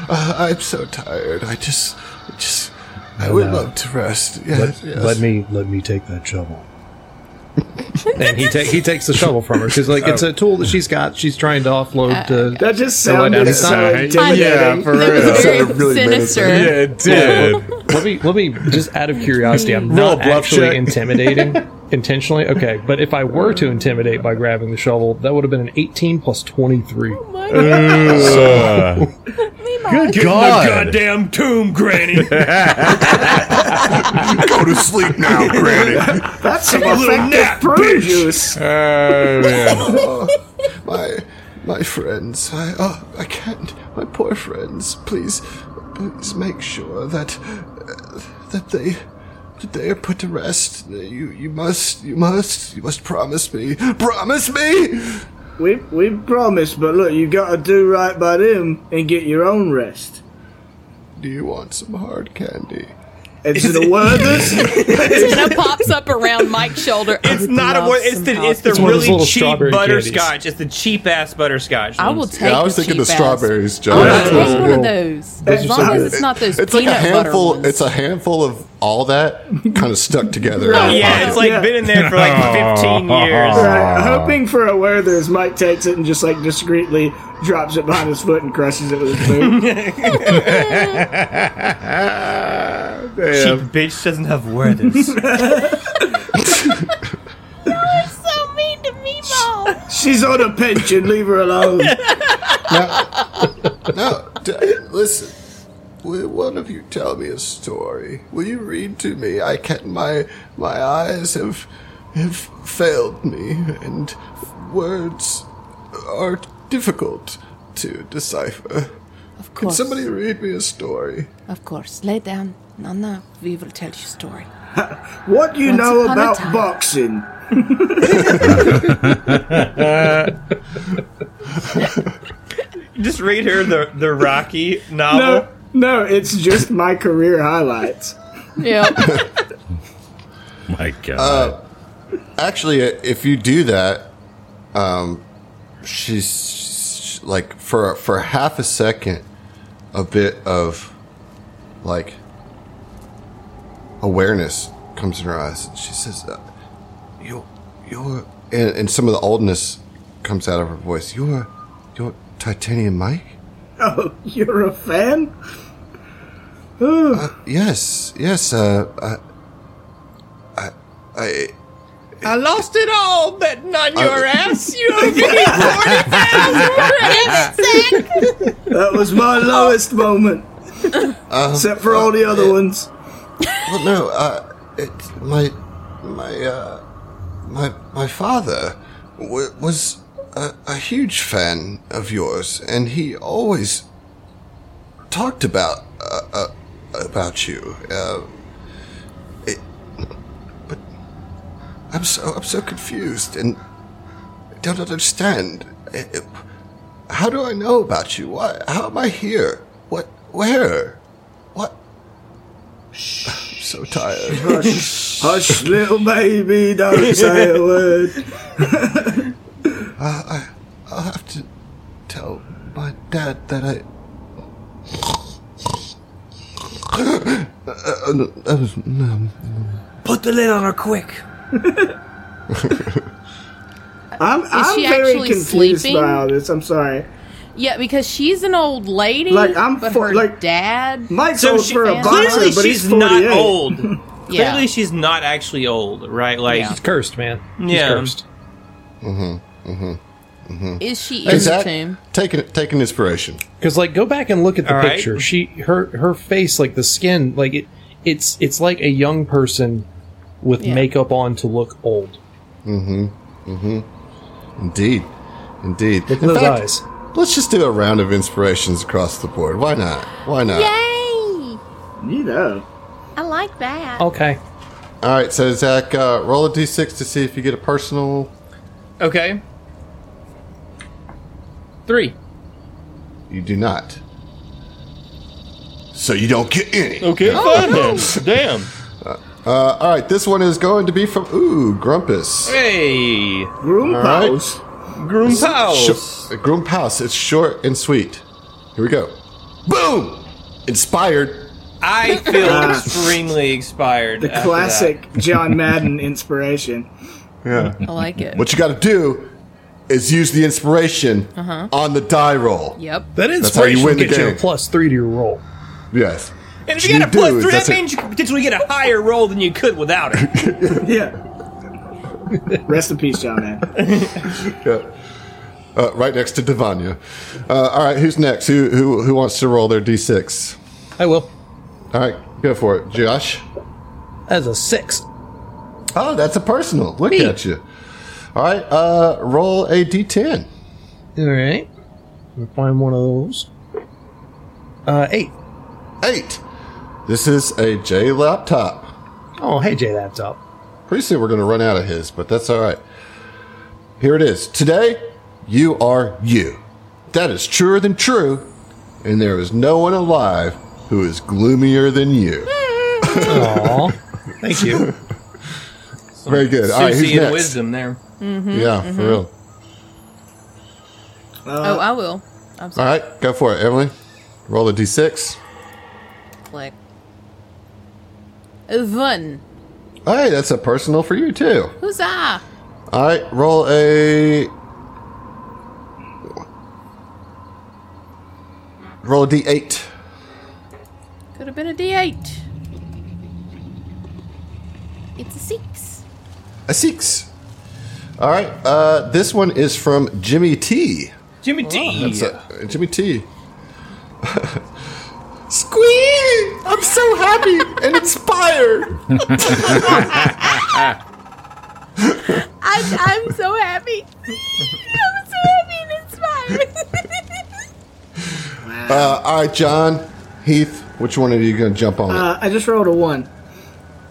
Uh, I'm so tired. I just, I just, I would no. love to rest. Yes, Let, yes. let me let me take that shovel. <laughs> and he ta- he takes the shovel from her because like it's a tool that she's got. She's trying to offload to. That just So let sounded down so his intimidating. for real. very Sounded really sinister. Yeah, it did. let me let me just out of curiosity. I'm Roll a not bluff actually check. intimidating <laughs> intentionally. Okay, but if I were to intimidate by grabbing the shovel, that would have been an 18 plus 23. Oh my Uh, <laughs> good God. In the Goddamn tomb, Granny. <laughs> go to sleep now, Granny. That's some effective prune juice. Oh, man. <laughs> Oh, my, my friends. I, oh, I can't. My poor friends. Please, please make sure that, uh, that they, that they are put to rest. You, you must, you must, you must promise me. Promise me. We we promised, but look, you got to do right by them and get your own rest. Do you want some hard candy? Is it a Werther's? Anna <laughs> pops up around Mike's shoulder. It's not a word. It's the it's the It's one of those really cheap strawberry butterscotch. It's the cheap ass butterscotch. I will ones. take. yeah, I was the thinking the strawberries, John. I'll take one of those. those As long as it's not those It's like a handful. It's a handful of all that kind of stuck together. Yeah, it's like Yeah. been in there for like 15 years. Right, hoping for a word Werther's, Mike takes it and just like discreetly drops it behind his foot and crushes it with his boot. <laughs> <laughs> Cheap bitch doesn't have Werther's. <laughs> so mean to Meemaw. She's on a pension. Leave her alone. <laughs> No, d- listen. Will one of you tell me a story? Will you read to me? I can't. My my eyes have have failed me, and words are difficult to decipher. Of Can somebody read me a story? Of course. Lay down. Nana, we will tell you a story. What do you Once know about boxing? <laughs> Just read her the the Rocky novel. No, no, it's just my career highlights. Yeah. <laughs> My God. Actually, if you do that, um, she's she's like for for half a second, a bit of like awareness comes in her eyes. She says, uh, "You, you're," and, and some of the oldness comes out of her voice. You're, you're Titanium Mike. <laughs> Oh, you're a fan? Yes, yes. Uh, I, I, I I lost it all betting on your ass. You owe me <laughs> 40,000 That was my lowest moment. Except for all the other ones. Well, no, uh, it's my, my, uh, my, my father w- was a, a huge fan of yours, and he always talked about, uh, uh about you. Uh, it, but I'm so, I'm so confused and I don't understand. It- it- how do I know about you? Why? How am I here? What? Where? What? I'm <sighs> so tired. Hush, hush, little baby, don't say a <laughs> word. I'll have to tell my dad that I. <gasps> Uh, uh, uh, um, um, Put the lid on her quick. <laughs> I'm, I'm she very actually confused sleeping? by all this. I'm sorry. yeah, because she's an old lady. Like, I'm but for- her like- dad. Mike's So old she, for a clearly boxer, clearly but she's he's not old. <laughs> Yeah. Clearly she's not actually old, right? Like Yeah. He's cursed, man. He's Yeah. cursed. Mm-hmm. Mm-hmm. Mm-hmm. Is she in Is the that tomb? taking taking inspiration? Because like, go back and look at the All right. picture. She, her, her face, like the skin, like it, it's, it's like a young person with Yeah. makeup on to look old. Mm-hmm. Mm-hmm. Indeed, indeed. Look at In those fact, eyes. Let's just do a round of inspirations across the board. Why not? Why not? Yay! You know. I like that. Okay. All right, so Zach, uh, roll a d6 to see if you get a personal. okay. Three. You do not. So you don't get any. Okay, fine then. <laughs> Damn. Uh, all right, this one is going to be from ooh Grumpus. Hey, Groom All right. pals. Groom Short, Groom House. It's short and sweet. Here we go. Boom! Inspired. I <laughs> feel extremely inspired. The after classic <laughs> John Madden inspiration. Yeah. I like it. what you got to do is use the inspiration on the die roll. Yep. That how you inspiration win the gets you a game. plus three to your roll. Yes. That. And if What you got a do three, that a- means you could potentially get a higher roll than you could without it. <laughs> Yeah. Rest in peace, John man. <laughs> Yeah. Uh, right next to Devanya. Uh, all right, who's next? Who, who who wants to roll their d6? I will. All right, go for it, Josh. As a six. Oh, that's a personal. Look Me. at you. All right, uh, roll a d10. All right. Find one of those. Uh, eight. Eight. This is a J laptop. Oh, hey, J laptop. Pretty soon we're going to run out of his, but that's all right. Here it is. Today, you are you. That is truer than true, and there is no one alive who is gloomier than you. Aw. Thank you. <laughs> Very good. All right, who's Susie and next? wisdom there. Mm-hmm, yeah, for mm-hmm. real. oh, I will. I'm sorry. right, go for it, Emily. Roll a d6. Click. One. All right, that's a personal for you too. Huzzah! All right, roll a roll a d8. Could have been a D8. It's a six. A six. All right. Uh, this one is from Jimmy T. Jimmy T. That's uh, Jimmy T. <laughs> Squee! I'm so happy and inspired. I'm, I'm so happy. I'm so happy and inspired. <laughs> Uh, all right, John, Heath, which one of you going to jump on? Uh, I just rolled a one.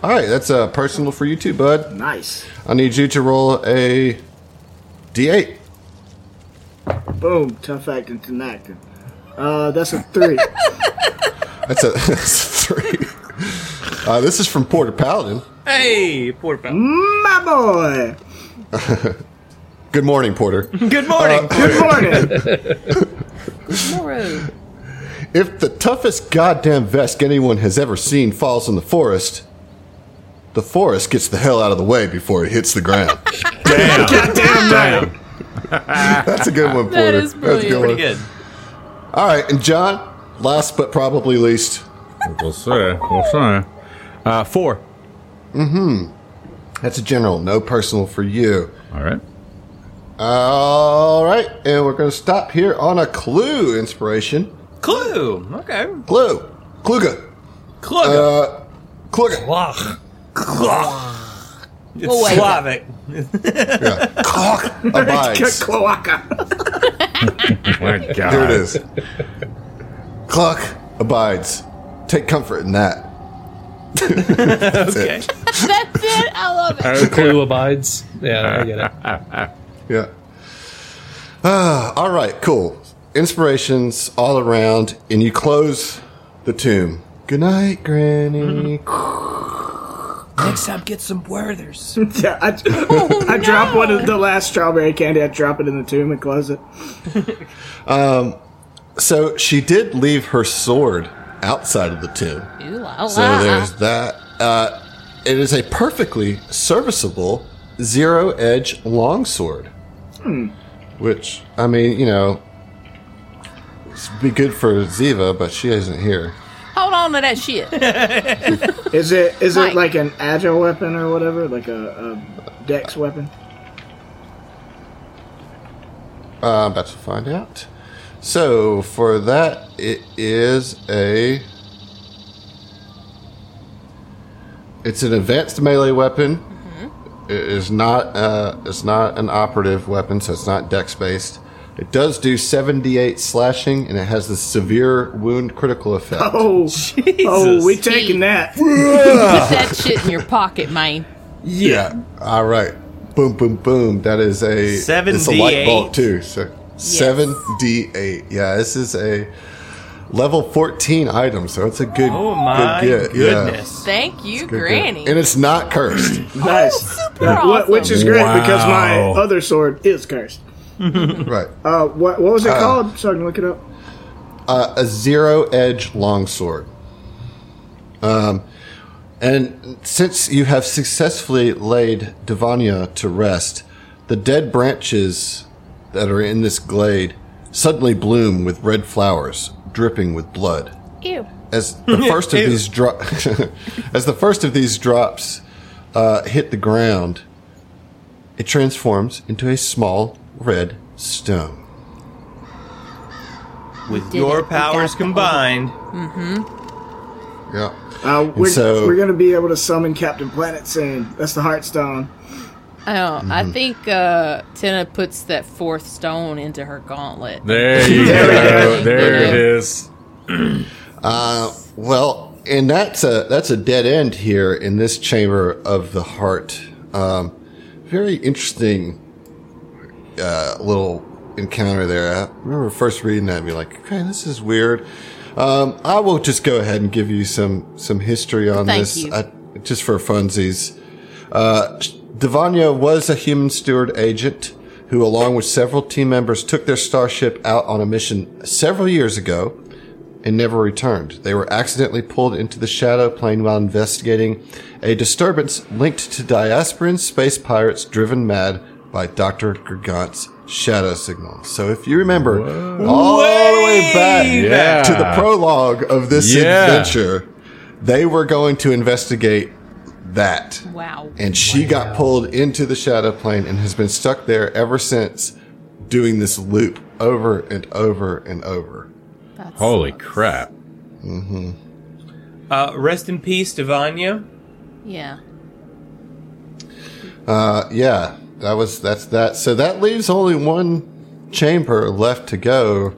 All right, that's uh, personal for you too, bud. Nice. I need you to roll a d8. Boom. Tough acting to acting. Uh, that's a three. <laughs> That's a, <laughs> that's a three. Uh, this is from Porter Paladin. Hey, Porter pal. My boy. <laughs> Good morning, Porter. Good morning. Good morning. Tomorrow. If the toughest goddamn vest anyone has ever seen falls in the forest, the forest gets the hell out of the way before it hits the ground. Damn. Goddamn right. That's a good one, Porter. That is That's a good brilliant. one. Pretty good. All right, and John, last but probably least, We'll see. We'll see. Uh, four. that's a general, no personal for you. All right. All right, and we're going to stop here on a clue inspiration. Clue. Okay. Clue. Kluga. Clue. Uh, Kluga. It's We'll. Slavic. <laughs> Yeah. Clock <laughs> abides. Cloaca. <laughs> My God. Here it is. Clock abides. Take comfort in that. That's Okay. it. That's it. I love it. The clue abides. Yeah, I get it. Yeah. Ah, all right, cool. Inspirations all around, and you close the tomb. Good night, Granny. Next time, get some Werthers. <laughs> Yeah, I, Oh, I drop one of the last strawberry candy. I drop it in the tomb and close it. <laughs> So she did leave her sword outside of the tomb. Ooh, la, So there's that. Uh, it is a perfectly serviceable zero edge longsword. Which, I mean, you know, it'd be good for Ziva, but she isn't here. Hold on to that shit. <laughs> Is it is Mike. it like an agile weapon or whatever, like a, a dex weapon? Uh, I'm about to find out. So for that, it is a. It's an advanced melee weapon. It is not. Uh, it's not an operative weapon, so it's not dex based. It does do 78 slashing, and it has the severe wound critical effect. Oh, Jesus. oh, we taking that. <laughs> Put that shit in your pocket, man. Yeah. All right. Boom, boom, boom. That is a Seven It's a light D8. bolt too. So seven d eight. Yeah, this is a level fourteen item, so it's a good. Oh my good get. Yeah. goodness. Thank you, Good get. Granny. and it's not cursed. Nice. super Uh, awesome. which is great because my other sword is cursed. <laughs> right. Uh, what what was it called? So I can look it up. Uh, a zero edge longsword. Um, and since you have successfully laid Divania to rest, the dead branches that are in this glade suddenly bloom with red flowers, dripping with blood. Ew. As the <laughs> first of these dro- <laughs> as the first of these drops uh, hit the ground, it transforms into a small red stone. With your it. Powers got the- combined, Yeah. Uh, we're, so- we're gonna be able to summon Captain Planet soon. That's the Heartstone. I don't. Mm-hmm. I think uh, Tina puts that fourth stone into her gauntlet. There you <laughs> go. There it is. <clears throat> Uh, well, and that's a that's a dead end here in this chamber of the heart. Um, very interesting uh, little encounter there. I remember first reading that and be like, okay, this is weird. Um, I will just go ahead and give you some some history on Thank this. I, just for funsies. Uh, Devanya was a human steward agent who, along with several team members, took their starship out on a mission several years ago and never returned. They were accidentally pulled into the shadow plane while investigating a disturbance linked to diasporan space pirates driven mad by Dr. Gargant's shadow signal. So if you remember all the way back Yeah. to the prologue of this Yeah. adventure, they were going to investigate that. Wow. And she got pulled into the shadow plane and has been stuck there ever since, doing this loop over and over and over. That's Holy crap. Uh, rest in peace, Devanya. Yeah. Uh, yeah, that was that's that. So that leaves only one chamber left to go.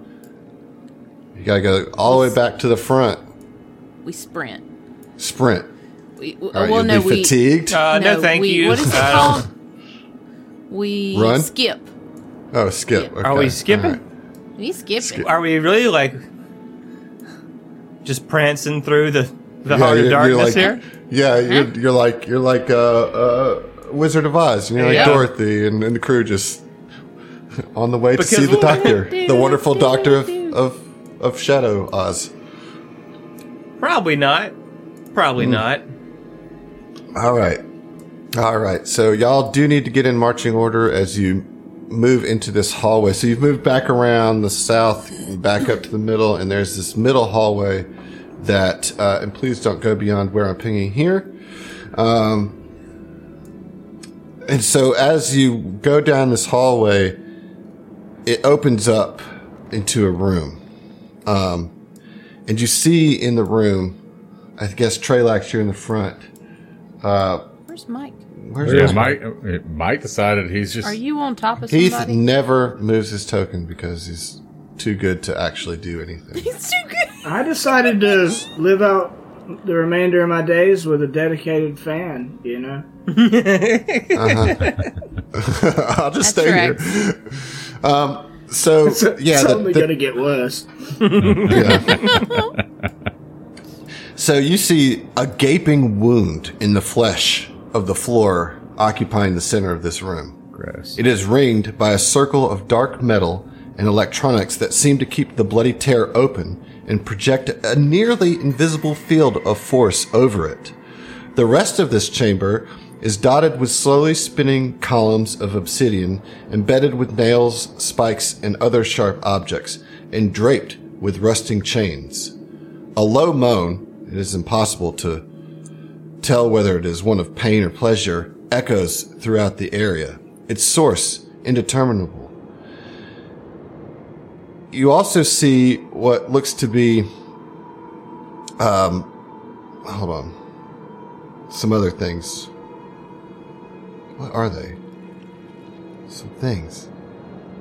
You gotta go all the way back to the front. We sprint. Sprint. We, w- All right, well, you'll no, be we, fatigued. Uh, no, thank we, you. What is it called? We Run? skip. oh, skip. yeah. Okay. Are we skipping? all right. We skip, Skip. Are we really like just prancing through the the Yeah, heart of darkness like- here? Yeah, you're, you're like you're like uh, uh, Wizard of Oz. You know, like Yeah. Dorothy and, and the crew just <laughs> on the way to see the we'll- doctor, the wonderful doctor of, of of Shadow Oz. Probably not. Probably Hmm. not. All right. All right. So y'all do need to get in marching order as you move into this hallway. So you've moved back around the south, back up to the middle, and there's this middle hallway that, uh, and please don't go beyond where I'm pinging here. Um, and so as you go down this hallway, it opens up into a room. Um, and you see in the room, I guess Trelax, you're in the front. Uh, Where's Mike? where's Yeah, Mike? Mike, Mike decided he's just. Are you on top of Heath somebody? never moves his token because he's too good to actually do anything. <laughs> It's too good. I decided to live out the remainder of my days with a dedicated fan, you know? <laughs> I'll just That stay here. Um, so <laughs> It's, yeah, it's the- only going to get worse. <laughs> so you see a gaping wound in the flesh of the floor occupying the center of this room. Gross. It is ringed by a circle of dark metal and electronics that seem to keep the bloody tear open and project a nearly invisible field of force over it. The rest of this chamber is dotted with slowly spinning columns of obsidian embedded with nails, spikes, and other sharp objects, and draped with rusting chains. A low moan, it is impossible to tell whether it is one of pain or pleasure, echoes throughout the area, its source indeterminable. You also see what looks to be, um, hold on, some other things. What are they? Some things.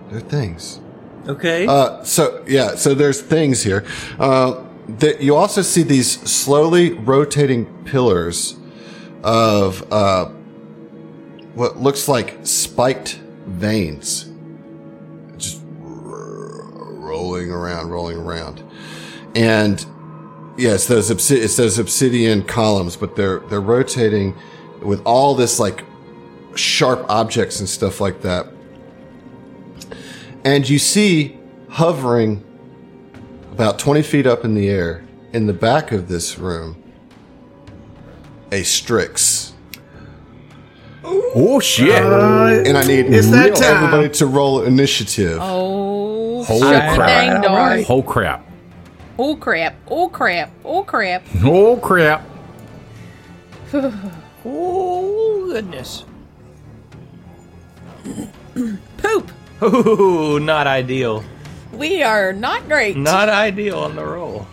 They're things. Okay. Uh, so yeah, so there's things here. Uh, that you also see these slowly rotating pillars of uh, what looks like spiked veins, rolling around, rolling around, and yeah, it's those obsi- it's those obsidian columns, but they're they're rotating with all this like sharp objects and stuff like that and you see hovering about 20 feet up in the air in the back of this room a Strix. Oh shit! Uh, And I need It's that time. everybody to roll initiative. Oh, Holy shot crap! dang darn. Oh crap! Oh crap! Oh crap! Oh crap! Oh crap! <sighs> oh goodness. <clears throat> Poop! Ooh, not ideal. We are not great. Not ideal on the roll.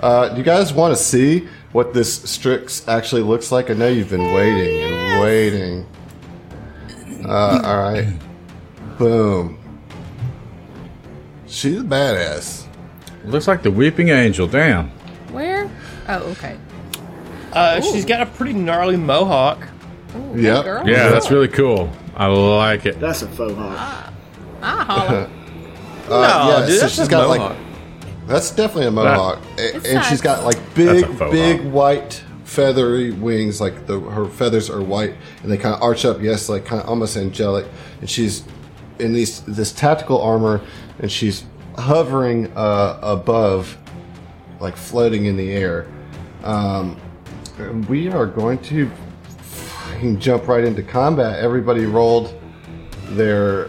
Uh, do you guys want to see what this Strix actually looks like? I know you've been waiting and waiting. Uh, all right. Boom. She's a badass. Looks like the weeping angel. Damn. Where? Oh, okay. Uh, she's got a pretty gnarly mohawk. Ooh, Yep. girl. Yeah, that's really cool. I like it. That's a faux hawk. Ah, holla. <laughs> Uh, no, yeah, dude, so that's she's a got mohawk. like That's definitely a mohawk, A- It's and she's nice. got like big, That's a faux big hawk. white feathery wings. Like the her feathers are white, and they kind of arch up. Yes, like kind of almost angelic. And she's in these this tactical armor, and she's hovering uh, above, like floating in the air. Um, we are going to jump right into combat. Everybody rolled their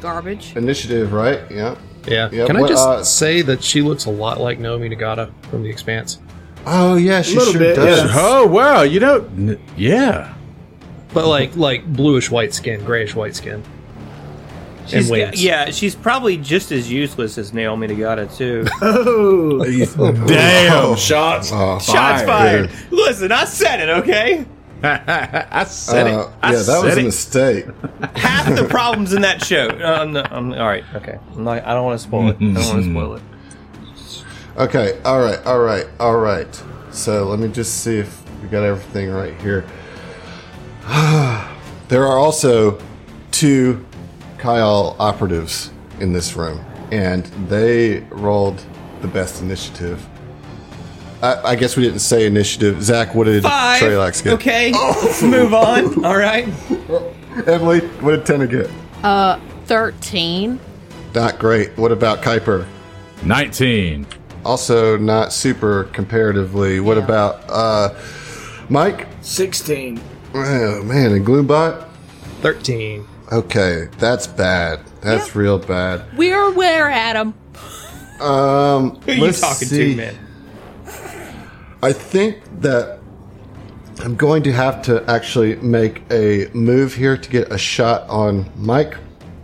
Garbage. initiative, right? Yeah. Yeah. Yeah, Can I just uh, say that she looks a lot like Naomi Nagata from The Expanse? Oh yeah, she sure bit, does. yeah. Oh wow, you know, n- yeah. But like like bluish white skin, grayish white skin. She's, and wings. yeah, she's probably just as useless as Naomi Nagata too. <laughs> <laughs> Oh, Damn, shots. Oh. Shots fired. Listen, I said it. Okay. <laughs> I said Uh, it. I yeah, that was said a mistake. Half the problems in that show. Uh, no, I'm, all right. Okay. I'm not, I don't want to spoil it. I don't want to spoil it. Okay, all right, all right, all right. So let me just see if we got everything right here. <sighs> there are also two Kyle operatives in this room, and they rolled the best initiative. I, I guess we didn't say initiative. Zach, what did Five. Treylax get? Okay. <laughs> Let's move on. All right. Emily, what did Tina get? Uh, Thirteen. Not great. What about Kuiper? Nineteen. Also not super comparatively. What Yeah. about uh, Mike? 16. Oh man, and Gloombot? Thirteen. Okay, that's bad. That's real bad. We're where, Adam? Um, <laughs> Who are you let's talking see. to, man? I think that I'm going to have to actually make a move here to get a shot on Mike.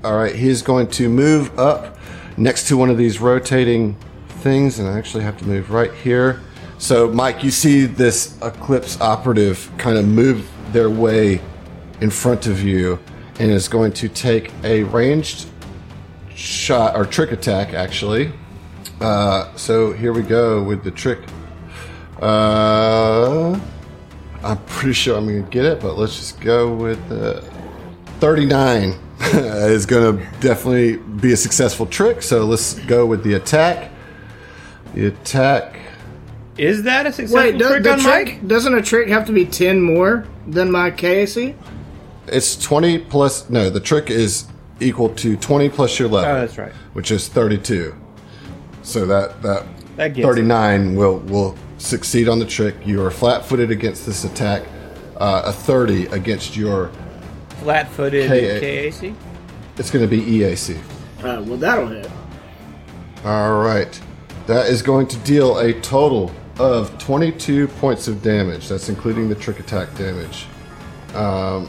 All right, he's going to move up next to one of these rotating things, and I actually have to move right here. So, Mike, you see this Eclipse operative kind of move their way in front of you and is going to take a ranged shot or trick attack, actually. Uh, so, here we go with the trick uh, I'm pretty sure I'm going to get it, but let's just go with uh, 39 is going to definitely be a successful trick. So let's go with the attack. The attack. Is that a successful Wait, does, trick the on trick, Mike? doesn't a trick have to be 10 more than my KAC? It's 20 plus. No, the trick is equal to 20 plus your level. Oh, that's right. Which is 32. So that that, That gets 39 will will succeed on the trick. You are flat-footed against this attack. Uh, a 30 against your. Flat-footed K- KAC. It's going to be E EAC. Uh, well, that'll hit. All right. That is going to deal a total of 22 points of damage. That's including the trick attack damage. Um,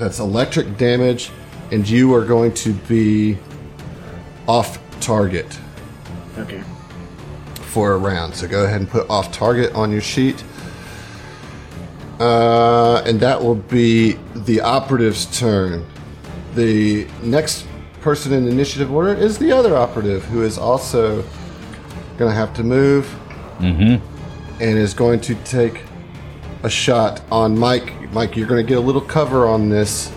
that's electric damage, and you are going to be off target Okay. for a round. So go ahead and put off target on your sheet. Uh, and that will be the operative's turn. The next person in initiative order is the other operative, who is also going to have to move and is going to take a shot on Mike. Mike, you're going to get a little cover on this.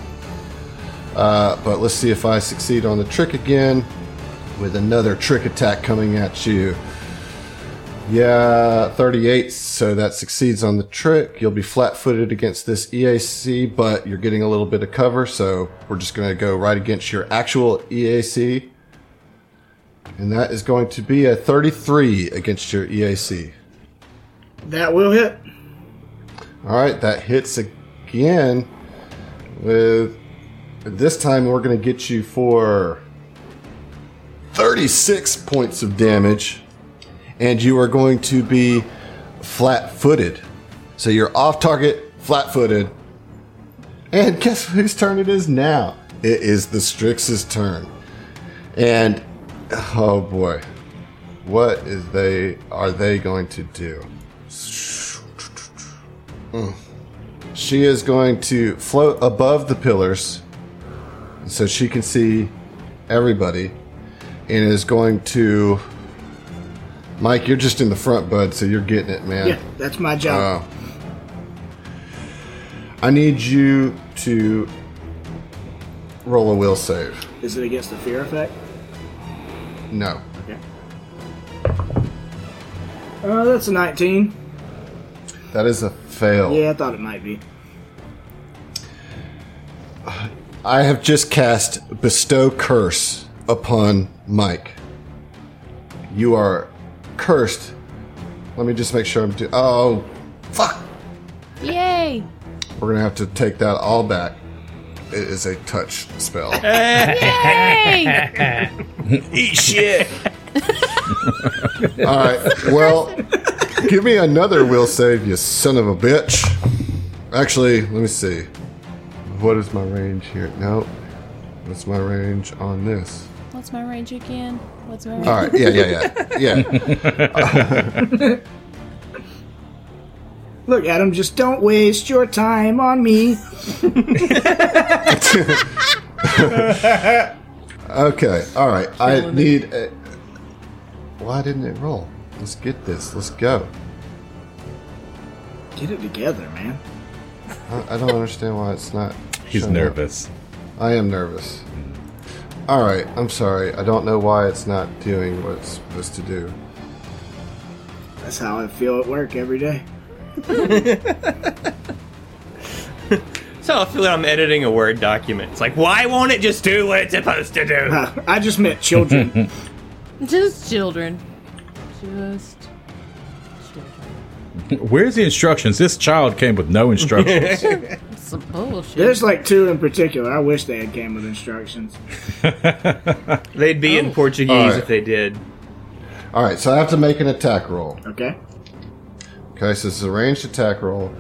Uh, but let's see if I succeed on the trick again with another trick attack coming at you. Yeah, 38, so that succeeds on the trick. You'll be flat footed against this EAC, but you're getting a little bit of cover, so we're just going to go right against your actual EAC. And that is going to be a 33 against your EAC. That will hit. All right, that hits again with. This time we're going to get you for 36 points of damage, and you are going to be flat footed. So you're off target, flat footed. And guess whose turn it is now? It is the Strix's turn. And oh boy, what is they are they going to do? Mm. She is going to float above the pillars so she can see everybody and is going to Mike, you're just in the front, bud, so you're getting it, man. Yeah, that's my job. Uh, I need you to roll a will save. Is it against the fear effect? No. Okay. Uh, that's a 19. That is a fail. Yeah, I thought it might be. I have just cast Bestow Curse upon Mike. You are cursed. Let me just make sure I'm do- Oh, fuck! Yay! We're gonna have to take that all back. It is a touch spell. <laughs> Yay! <laughs> Eat shit. <laughs> all right. Well, Give me another will save, you son of a bitch. Actually, let me see. What is my range here? No. What's my range on this? What's my range again? What's my range? All right. Yeah, yeah, yeah. Yeah. <laughs> Look, Adam, just don't waste your time on me. <laughs> Okay. All right. I need. A, why didn't it roll? Let's get this. Let's go. Get it together, man. I, I don't understand why it's not. <laughs> He's showing up. nervous. I am nervous. All right. I'm sorry. I don't know why it's not doing what it's supposed to do. That's how I feel at work every day. <laughs> So I feel like I'm editing a Word document. It's like, why won't it just do what it's supposed to do? Uh, <laughs> I just met children. Just children. Just children. <laughs> Where's the instructions? This child came with no <laughs> instructions. Some bullshit. There's like two in particular. I wish they had came with instructions. <laughs> They'd be in oh. Portuguese All right. if they did. All right. So I have to make an attack roll. Okay. Okay. So this is a ranged attack roll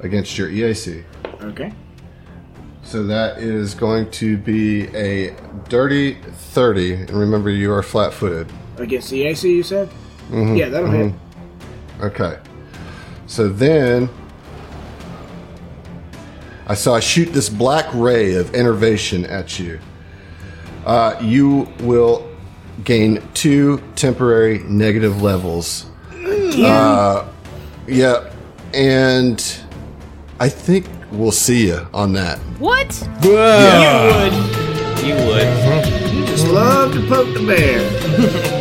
against your EAC. Okay. So that is going to be a dirty 30. And remember, you are flat footed. Against the AC, you said? Yeah, that'll hit. Okay. So then I saw I shoot this black ray of enervation at you. Uh, you will gain two temporary negative levels. Uh, yeah, and I think we'll see you on that. What? Whoa. Yeah. You would. You would. You just love to poke the bear. <laughs>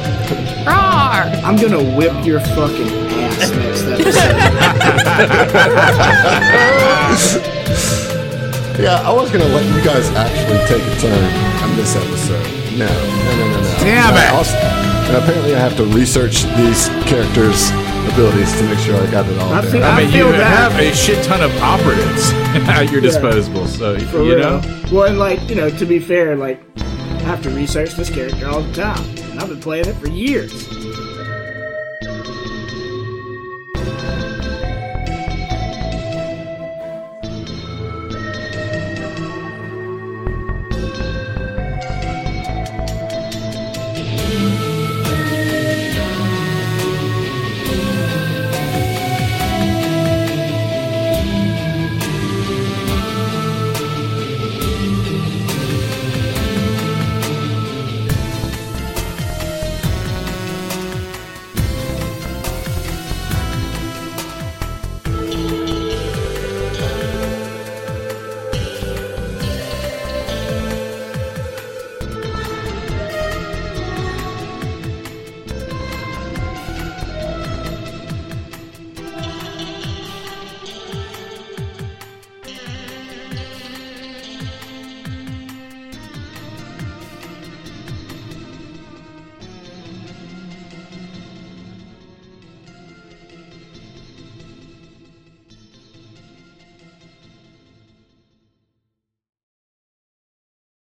Rawr! I'm gonna whip your fucking ass next episode. Yeah, I was gonna let you guys actually take a turn on this episode. No, no, no, no, no. Damn No, it. also- and apparently, I have to research these characters' abilities to make sure I got it all I down. feel- I mean, feel you that. have a shit ton of operatives <laughs> at your disposal, so For you real. know. Well, and like, you know, to be fair, like, I have to research this character all the time. And I've been playing it for years.